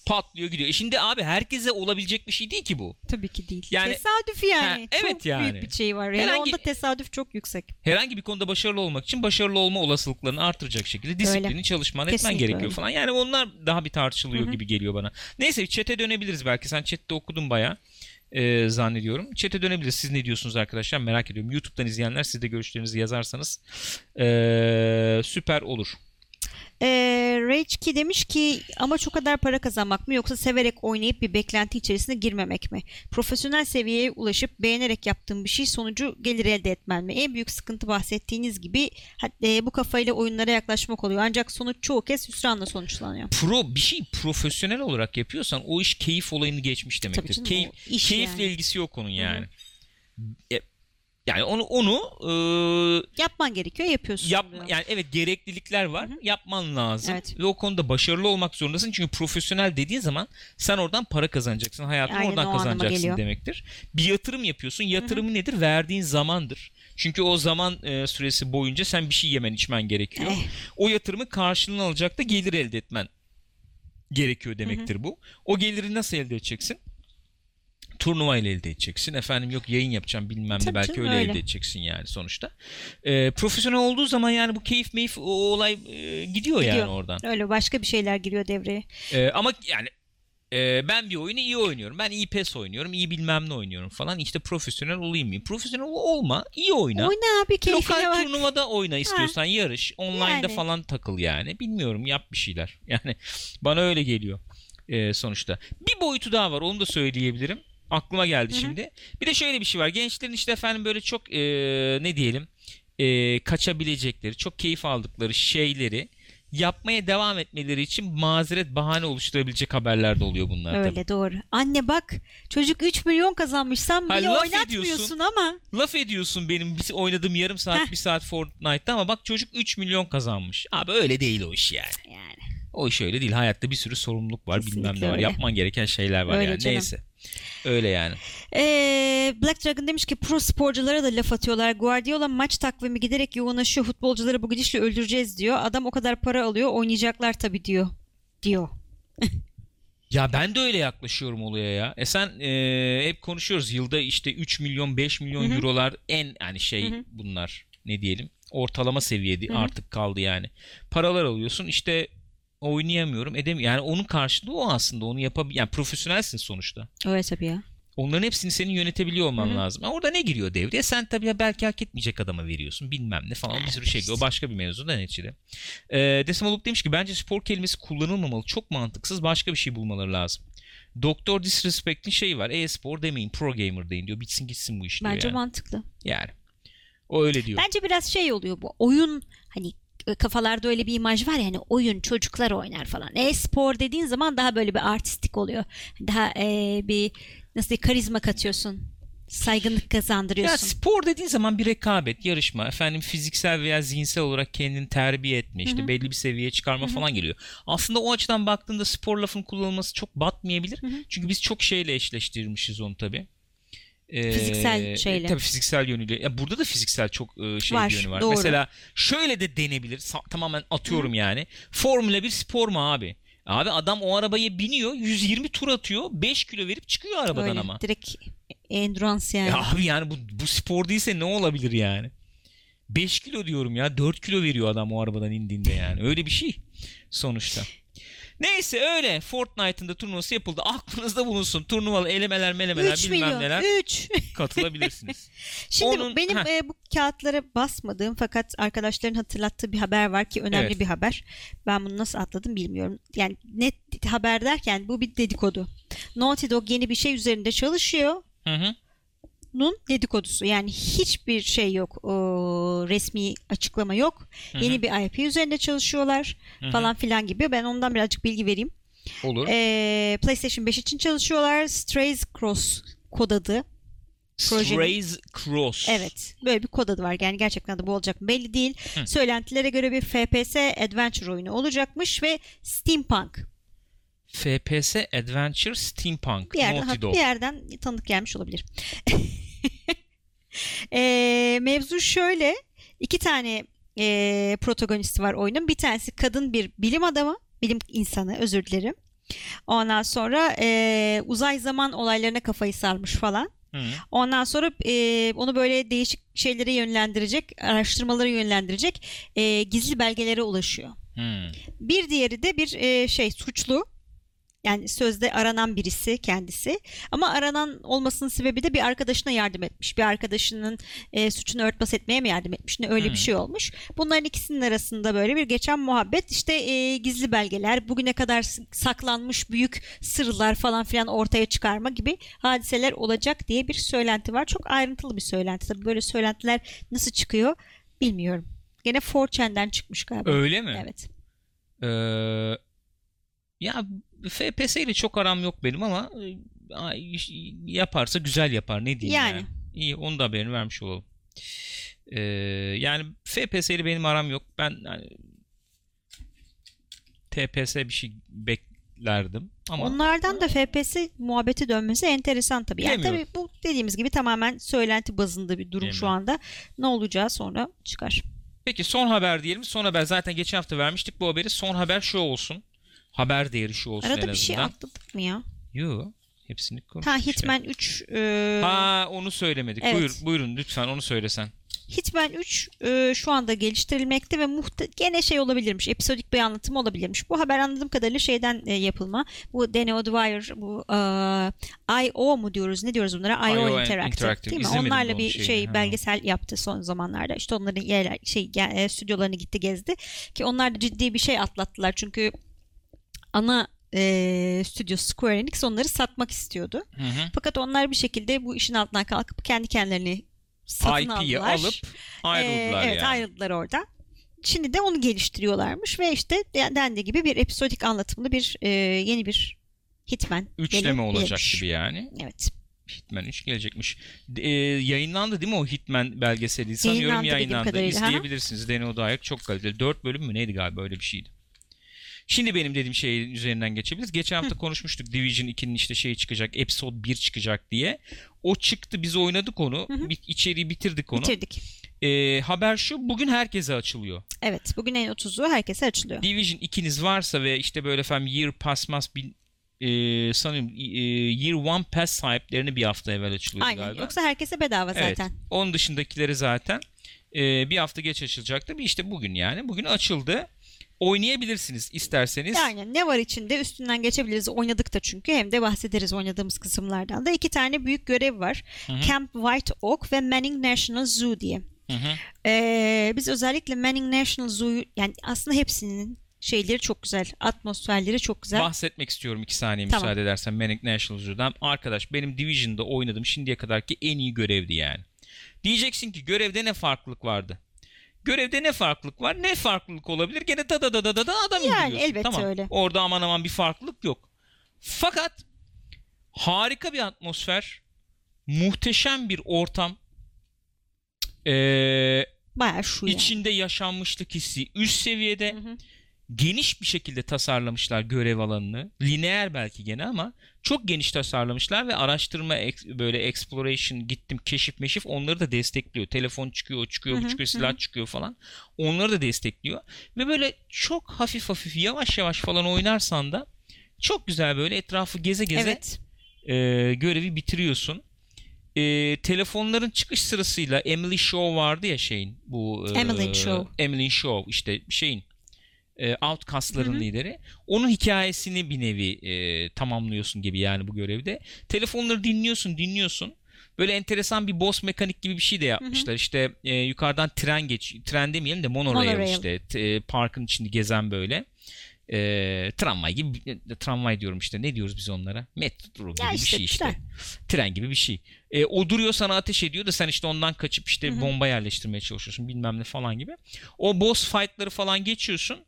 Patlıyor gidiyor. E şimdi abi herkese olabilecek bir şey değil ki bu. Tabii ki değil. Yani- tesadüf yani. Ha, evet çok yani. büyük bir şey var. Yani Herhangi- onda tesadüf çok yüksek. Herhangi bir konuda başarılı olmak için başarılı olma olasılıklarını artıracak şekilde disiplini çalışman etmen Kesinlikle gerekiyor öyle. falan. Yani onlar daha bir tartışılıyor gibi geliyor bana. Neyse chat'e dönebiliriz belki. Sen chat'te okudun baya zannediyorum. Chat'e dönebiliriz. Siz ne diyorsunuz arkadaşlar? Merak ediyorum. YouTube'dan izleyenler siz de görüşlerinizi yazarsanız ee, süper olur. Ee, Rage 2 demiş ki amaç o kadar para kazanmak mı yoksa severek oynayıp bir beklenti içerisine girmemek mi? Profesyonel seviyeye ulaşıp beğenerek yaptığım bir şey sonucu gelir elde etmen mi? En büyük sıkıntı bahsettiğiniz gibi e, bu kafayla oyunlara yaklaşmak oluyor. Ancak sonuç çoğu kez hüsranla sonuçlanıyor. Pro bir şey profesyonel olarak yapıyorsan o iş keyif olayını geçmiş demektir. Tabii canım, Keyif, keyifle yani. ilgisi yok onun yani. E, yani onu onu e, Yapman gerekiyor yapıyorsun. Yap, yani evet gereklilikler var. Yapman lazım. Evet. Ve o konuda başarılı olmak zorundasın. Çünkü profesyonel dediğin zaman sen oradan para kazanacaksın. Hayatını Aynen, oradan kazanacaksın demektir. Bir yatırım yapıyorsun. Yatırımı nedir? Verdiğin zamandır. Çünkü o zaman e, süresi boyunca sen bir şey yemen içmen gerekiyor. Eh. O yatırımı karşılığını alacak da gelir elde etmen gerekiyor demektir bu. O geliri nasıl elde edeceksin? Turnuva ile elde edeceksin. Efendim yok yayın yapacağım bilmem ne belki canım, öyle, öyle. elde edeceksin yani sonuçta. Ee, profesyonel olduğu zaman yani bu keyif meyif o olay e, gidiyor, yani Gidiyor. oradan. Öyle başka bir şeyler giriyor devreye. Ee, ama yani e, ben bir oyunu iyi oynuyorum. Ben iyi PES oynuyorum. iyi bilmem ne oynuyorum falan. İşte profesyonel olayım mı? Profesyonel olma. iyi oyna. Oyna abi keyfine Lokal bak. turnuvada oyna istiyorsan yarış. Online'da Yani. falan takıl yani. Bilmiyorum yap bir şeyler. Yani bana öyle geliyor e, sonuçta. Bir boyutu daha var onu da söyleyebilirim. Aklıma geldi şimdi. Bir de şöyle bir şey var. Gençlerin işte efendim böyle çok e, ne diyelim e, kaçabilecekleri, çok keyif aldıkları şeyleri yapmaya devam etmeleri için mazeret bahane oluşturabilecek haberler de oluyor bunlar tabii. Öyle doğru. Anne bak çocuk 3 milyon kazanmış sen Ha, bile laf oynatmıyorsun ama. Laf ediyorsun benim oynadığım yarım saat Heh. bir saat Fortnite'ta ama bak çocuk 3 milyon kazanmış. Abi öyle değil o iş yani. Yani. O iş öyle değil. Hayatta bir sürü sorumluluk var. Kesinlikle bilmem ne var. öyle. Yapman gereken şeyler var Öyle yani. canım. Neyse. Öyle yani. Ee, Black Dragon demiş ki pro sporculara da laf atıyorlar. Guardiola maç takvimi giderek yoğunlaşıyor. Futbolcuları bu gidişle öldüreceğiz diyor. Adam o kadar para alıyor. Oynayacaklar tabii diyor. Diyor. Ya ben de öyle yaklaşıyorum olaya ya. E sen e, hep konuşuyoruz. Yılda işte 3 milyon 5 milyon Hı hı. eurolar en yani şey Hı hı. bunlar ne diyelim ortalama seviyede Hı hı. artık kaldı yani. Paralar alıyorsun işte oynayamıyorum edemiyorum. Yani onun karşılığı o aslında onu yapabil yani profesyonelsin sonuçta. Öyle tabii ya. Onların hepsini senin yönetebiliyor olman Hı hı. lazım. Ama orada ne giriyor devreye? Sen tabii ya belki hak etmeyecek adama veriyorsun. Bilmem ne falan bir sürü şey. O başka bir mevzu da neticede. Ee, Desimoluk demiş ki bence spor kelimesi kullanılmamalı. Çok mantıksız. Başka bir şey bulmaları lazım. Doktor Disrespect'in şeyi var. E-spor demeyin. Pro gamer deyin diyor. Bitsin gitsin bu iş diyor Bence yani. mantıklı. yani. O öyle diyor. Bence biraz şey oluyor bu. Oyun hani kafalarda öyle bir imaj var ya hani oyun çocuklar oynar falan. E-spor dediğin zaman daha böyle bir artistik oluyor. Daha e, bir nasıl diyeyim, karizma katıyorsun. Saygınlık Ya kazandırıyorsun. spor dediğin zaman bir rekabet, yarışma, efendim fiziksel veya zihinsel olarak kendini terbiye etme, işte Hı hı. belli bir seviyeye çıkarma falan geliyor. Aslında o açıdan baktığında spor lafının kullanılması çok batmayabilir. Hı hı. Çünkü biz çok şeyle eşleştirmişiz onu tabii. Ee, Fiziksel şeyle. Tabii fiziksel yönüyle. Ya burada da fiziksel çok e, şey Var, yönü var. doğru. Mesela şöyle de denebilir. Sa- tamamen atıyorum yani. Formula 1 spor mu abi? Abi adam o arabaya biniyor, 120 tur atıyor, 5 kilo verip çıkıyor arabadan Öyle, ama. Direkt endurance yani. Ya abi yani bu, bu spor değilse ne olabilir yani? 5 kilo diyorum ya. 4 kilo veriyor adam o arabadan indiğinde yani. Öyle bir şey sonuçta. Neyse öyle. Fortnite'ın da turnuvası yapıldı. Aklınızda bulunsun. Turnuvalı elemeler melemeler 3 bilmem milyon. neler 3. katılabilirsiniz. Şimdi Onun- benim Heh. e, bu kağıtlara basmadığım fakat arkadaşların hatırlattığı bir haber var ki önemli Evet. bir haber. Ben bunu nasıl atladım bilmiyorum. Yani net haber derken bu bir dedikodu. Naughty Dog yeni bir şey üzerinde çalışıyor. Hı hı. Nun dedikodusu. Yani hiçbir şey yok. O, resmi açıklama yok. Hı hı. Yeni bir IP üzerinde çalışıyorlar Hı hı. falan filan gibi. Ben ondan birazcık bilgi vereyim. Olur. Ee, PlayStation 5 için çalışıyorlar. Strays Cross kod adı. Strays Cross. Evet. Böyle bir kod adı var. Yani gerçekten de bu olacak mı belli değil. Hı. Söylentilere göre bir FPS adventure oyunu olacakmış ve steampunk. FPS Adventure Steampunk. Bir yerden, Naughty hafif Dog. bir yerden tanıdık gelmiş olabilir. Ee, mevzu şöyle. iki tane e, protagonisti var oyunun. Bir tanesi kadın bir bilim adamı. Bilim insanı özür dilerim. Ondan sonra e, uzay zaman olaylarına kafayı sarmış falan. Hı hı. Ondan sonra e, onu böyle değişik şeylere yönlendirecek, araştırmalara yönlendirecek e, gizli belgelere ulaşıyor. Hı. Bir diğeri de bir e, şey suçlu. Yani sözde aranan birisi kendisi. Ama aranan olmasının sebebi de bir arkadaşına yardım etmiş. Bir arkadaşının e, suçunu örtbas etmeye mi yardım etmiş? Ne öyle Hmm. bir şey olmuş. Bunların ikisinin arasında böyle bir geçen muhabbet. İşte e, gizli belgeler, bugüne kadar saklanmış büyük sırlar falan filan ortaya çıkarma gibi hadiseler olacak diye bir söylenti var. Çok ayrıntılı bir söylenti. Tabii böyle söylentiler nasıl çıkıyor bilmiyorum. Gene 4chan'den çıkmış galiba. Öyle mi? Evet. Ee, ya FPS ile çok aram yok benim ama e, yaparsa güzel yapar ne diyeyim yani. Yani. İyi onu da haberini vermiş olalım. Ee, yani FPS ile benim aram yok. Ben yani, TPS bir şey beklerdim ama Onlardan da FPS muhabbeti dönmesi enteresan tabii. Yani tabii bu dediğimiz gibi tamamen söylenti bazında bir durum şu Bilemiyorum. anda. Ne olacağı sonra çıkar. Peki son haber diyelim. Son haber zaten geçen hafta vermiştik bu haberi. Son haber şu olsun. Haber değeri şu olsun en Arada bir şey azından. atladık mı ya? Yo, hepsini konuştuk. Ha. Hitman 3 e, Ha onu söylemedik. Evet. Buyur, buyurun lütfen onu söylesen. Hitman 3 e, şu anda geliştirilmekte ve muhte gene şey olabilirmiş. Episodik bir anlatım olabilirmiş. Bu haber anladığım kadarıyla şeyden e, yapılma. Bu Danny O'Dwyer bu e, IO mu diyoruz? Ne diyoruz bunlara? IO, Interactive, Interactive. değil mi? İzlemedim Onlarla bir şeyi, şey ha. belgesel yaptı son zamanlarda. İşte onların yerler şey e, stüdyolarını gitti gezdi ki onlar da ciddi bir şey atlattılar. Çünkü ana e, stüdyo Square Enix onları satmak istiyordu. Hı hı. Fakat onlar bir şekilde bu işin altından kalkıp kendi kendilerini satın IP'yi aldılar. alıp ayrıldılar Ee, evet yani. ayrıldılar orada. Şimdi de onu geliştiriyorlarmış ve işte de- dendiği gibi bir episodik anlatımlı bir e, yeni bir Hitman Üçleme olacak gibi yani. Evet. Hitman 3 gelecekmiş. E, yayınlandı değil mi o Hitman belgeseli? Sanıyorum Yayınlandı yayınlandı. İzleyebilirsiniz. Danny O'Dwyer çok kaliteli. 4 bölüm mü neydi galiba öyle bir şeydi. Şimdi benim dediğim şeyin üzerinden geçebiliriz. Geçen hafta konuşmuştuk Division 2'nin işte şeyi çıkacak, Episode 1 çıkacak diye. O çıktı biz oynadık onu. Bir içeriği bitirdik onu. Bitirdik. E, haber şu bugün herkese açılıyor. Evet. Bugün en 30'u herkese açılıyor. Division 2'niz varsa ve işte böyle efendim Year Pass Mas bin, e, sanıyorum e, Year One Pass sahiplerine bir hafta evvel açılıyor Aynen. galiba. Yoksa herkese bedava Evet. zaten. Onun dışındakileri zaten e, bir hafta geç açılacaktı. Bir işte bugün yani. Bugün açıldı. Oynayabilirsiniz isterseniz. Yani ne var içinde üstünden geçebiliriz. Oynadık da çünkü hem de bahsederiz oynadığımız kısımlardan da. iki tane büyük görev var. Hı hı. Camp White Oak ve Manning National Zoo diye. Hı hı. Ee, biz özellikle Manning National Zoo'yu yani aslında hepsinin şeyleri çok güzel. Atmosferleri çok güzel. Bahsetmek istiyorum iki saniye Tamam. müsaade edersen Manic National Zoo'dan. Arkadaş benim Division'da oynadığım şimdiye kadarki en iyi görevdi yani. Diyeceksin ki görevde ne farklılık vardı? Görevde ne farklılık var? Ne farklılık olabilir? Gene da da da da da da adam Yani indiriyorsun. elbette tamam. öyle. Orada aman aman bir farklılık yok. Fakat harika bir atmosfer, muhteşem bir ortam, ee, Bayağı şu yani. içinde yaşanmışlık hissi üst seviyede Hı hı. Geniş bir şekilde tasarlamışlar görev alanını. Lineer belki gene ama çok geniş tasarlamışlar ve araştırma böyle exploration gittim keşif meşif onları da destekliyor. Telefon çıkıyor, o çıkıyor, bu çıkıyor, silah çıkıyor falan. Onları da destekliyor. Ve böyle çok hafif hafif yavaş yavaş falan oynarsan da çok güzel böyle etrafı geze geze Evet. e, görevi bitiriyorsun. E, telefonların çıkış sırasıyla Emily Shaw vardı ya şeyin bu e, Emmeline Shaw. Emily Shaw işte şeyin e, Outcast'ların Hı hı. lideri. Onun hikayesini bir nevi e, tamamlıyorsun gibi yani bu görevde. Telefonları dinliyorsun, dinliyorsun. Böyle enteresan bir boss mekanik gibi bir şey de yapmışlar. İşte e, yukarıdan tren geç, tren demeyelim de monorail, Monorail. işte t- e, parkın içinde gezen böyle. E, tramvay gibi e, tramvay diyorum işte ne diyoruz biz onlara metro gibi Ya bir işte şey işte tren. tren gibi bir şey E, o duruyor sana ateş ediyor da sen işte ondan kaçıp işte Hı hı. bomba yerleştirmeye çalışıyorsun bilmem ne falan gibi o boss fight'ları falan geçiyorsun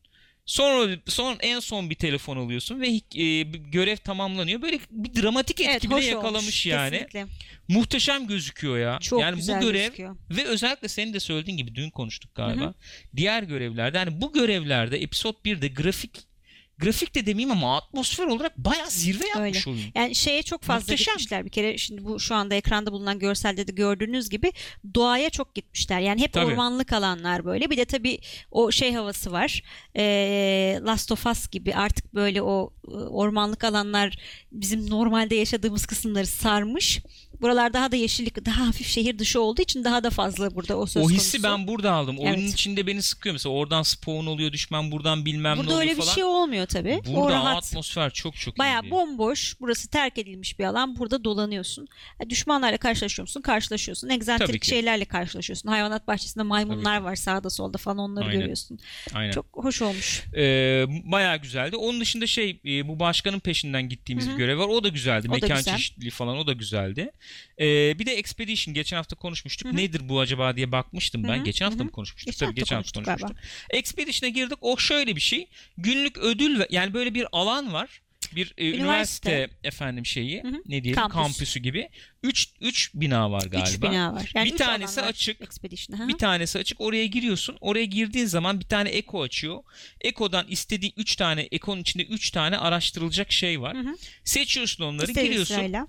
sonra son en son bir telefon alıyorsun ve e, görev tamamlanıyor böyle bir dramatik etki Evet, bile yakalamış olmuş. yani Kesinlikle. muhteşem gözüküyor ya Çok yani güzel bu görev gözüküyor. ve özellikle senin de söylediğin gibi dün konuştuk galiba. Hı hı. Diğer görevlerde yani bu görevlerde episode 1'de grafik grafik de demeyeyim ama atmosfer olarak bayağı zirve yapmış oyun. Yani şeye çok fazla Muhteşem. gitmişler bir kere. Şimdi bu şu anda ekranda bulunan görselde de gördüğünüz gibi doğaya çok gitmişler. Yani hep Tabii. ormanlık alanlar böyle. Bir de tabii o şey havası var. Ee, Last of Us gibi artık böyle o e, ormanlık alanlar bizim normalde yaşadığımız kısımları sarmış. Buralar daha da yeşillik, daha hafif şehir dışı olduğu için daha da fazla burada o söz O hissi konusu. ben burada aldım. Oyunun Evet. içinde beni sıkıyor mesela. Oradan spawn oluyor düşman buradan bilmem Burada ne oluyor öyle bir falan. şey olmuyor tabii. o Burada rahat. atmosfer çok çok Bayağı iyi. bomboş. Burası terk edilmiş bir alan. Burada dolanıyorsun. Ha, Düşmanlarla karşılaşıyor musun? Karşılaşıyorsun. Tabii Egzantrik şeylerle karşılaşıyorsun. Hayvanat bahçesinde maymunlar var sağda solda falan onları Aynen. görüyorsun. Aynen. Çok hoş olmuş. Ee, bayağı güzeldi. Onun dışında şey e, bu başkanın peşinden gittiğimiz Hı hı. bir görev var. O da güzeldi. O da Mekan güzel. çeşitliliği falan o da güzeldi. Ee, bir de Expedition geçen hafta konuşmuştuk. Hı hı. Nedir bu acaba diye bakmıştım ben. Hı hı, Geçen hafta hı hı. mı konuşmuştuk? Geçen Tabii hafta geçen hafta konuşmuştuk. Expedition'a girdik. O şöyle bir şey. Günlük ödül ve yani böyle bir alan var. Bir e, üniversite. Üniversite. efendim şeyi Hı hı. ne diyelim Kampüs. kampüsü gibi. 3 3 bina var galiba. Üç bina var. Yani Bir tanesi var açık. Hı hı. Bir tanesi açık. Oraya giriyorsun. Oraya girdiğin zaman bir tane eko açıyor. Ekodan istediği 3 tane ekonun içinde 3 tane araştırılacak şey var. Hı hı. Seçiyorsun onları, İstediğin giriyorsun. sırayla.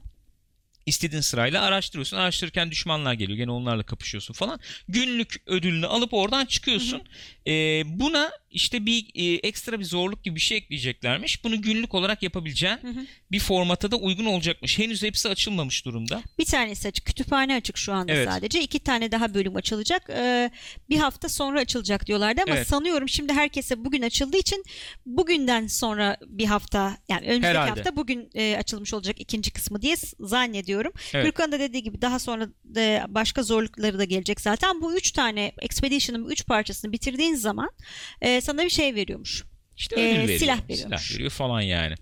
istediğin sırayla araştırıyorsun. Araştırırken düşmanlar geliyor. Gene onlarla kapışıyorsun falan. Günlük ödülünü alıp oradan çıkıyorsun. Ee, buna işte bir e, ekstra bir zorluk gibi bir şey ekleyeceklermiş. Bunu günlük olarak yapabileceğin Hı hı. bir formata da uygun olacakmış. Henüz hepsi açılmamış durumda. Bir tanesi açık. Kütüphane açık şu anda Evet. sadece. İki tane daha bölüm açılacak. Ee, bir hafta sonra açılacak diyorlardı ama Evet. sanıyorum şimdi herkese bugün açıldığı için bugünden sonra bir hafta yani önümüzdeki Herhalde. hafta bugün e, açılmış olacak ikinci kısmı diye zannediyorum. Evet. Gürkan da dediği gibi daha sonra da başka zorlukları da gelecek zaten. Bu üç tane Expedition'ın üç parçasını bitirdiğin zaman e, sana bir şey veriyormuş. İşte Ee, veriyor. silah veriyormuş. Silah veriyor falan yani.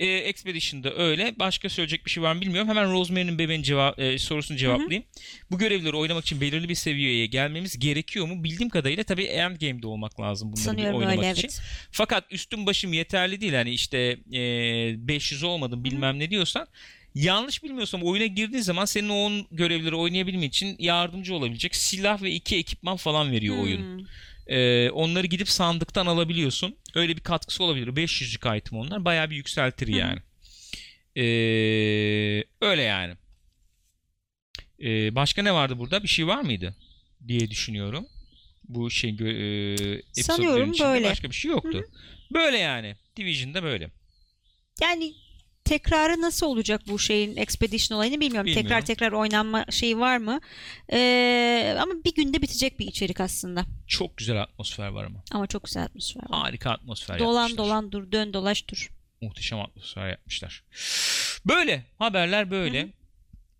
Ee, Expedition'da öyle. Başka söyleyecek bir şey var mı bilmiyorum. Hemen Rosemary'nin bebeğin cevap, e, sorusunu cevaplayayım. Bu görevleri oynamak için belirli bir seviyeye gelmemiz gerekiyor mu? Bildiğim kadarıyla tabii endgame'de olmak lazım bunları Sanıyorum oynamak öyle için. evet. Fakat üstüm başım yeterli değil. Hani işte e, 500 olmadım bilmem ne diyorsan yanlış bilmiyorsam oyuna girdiğin zaman senin o görevleri oynayabilmen için yardımcı olabilecek silah ve iki ekipman falan veriyor oyun. Ee, onları gidip sandıktan alabiliyorsun. Öyle bir katkısı olabilir. 500'lük item onlar. Bayağı bir yükseltir yani. Ee, öyle yani. Ee, başka ne vardı burada? Bir şey var mıydı? Diye düşünüyorum. Bu şey e, Sanıyorum böyle. Başka bir şey yoktu. Böyle yani. Division'da böyle. Yani tekrarı nasıl olacak bu şeyin Expedition olayını bilmiyorum. Bilmiyorum. Tekrar tekrar oynanma şeyi var mı? Ee, ama bir günde bitecek bir içerik aslında. Çok güzel atmosfer var ama. Ama çok güzel atmosfer var. Harika atmosfer Dolan yapmışlar. dolan dur dön dolaş dur. Muhteşem atmosfer yapmışlar. Böyle haberler böyle.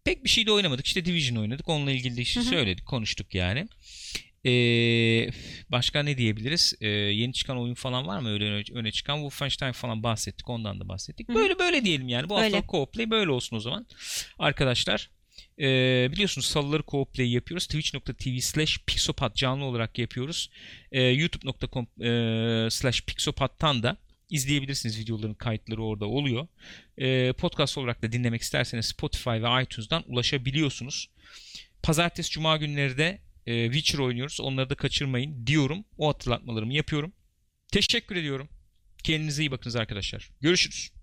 Pek bir şey de oynamadık. İşte Division oynadık. Onunla ilgili de işte söyledik, konuştuk yani. Ee, başka ne diyebiliriz? Ee, yeni çıkan oyun falan var mı öyle öne, öne çıkan? Wolfenstein falan bahsettik. Ondan da bahsettik. Böyle böyle diyelim yani. Bu Öyle. hafta co-play böyle olsun o zaman. Arkadaşlar ee, biliyorsunuz salıları co-play yapıyoruz. Twitch.tv slash pixopat canlı olarak yapıyoruz. Ee, youtube.com ee, slash pixopat'tan da izleyebilirsiniz. Videoların kayıtları orada oluyor. Ee, podcast olarak da dinlemek isterseniz Spotify ve iTunes'dan ulaşabiliyorsunuz. Pazartesi, Cuma günleri de e, Witcher oynuyoruz. Onları da kaçırmayın diyorum. O hatırlatmalarımı yapıyorum. Teşekkür ediyorum. Kendinize iyi bakınız arkadaşlar. Görüşürüz.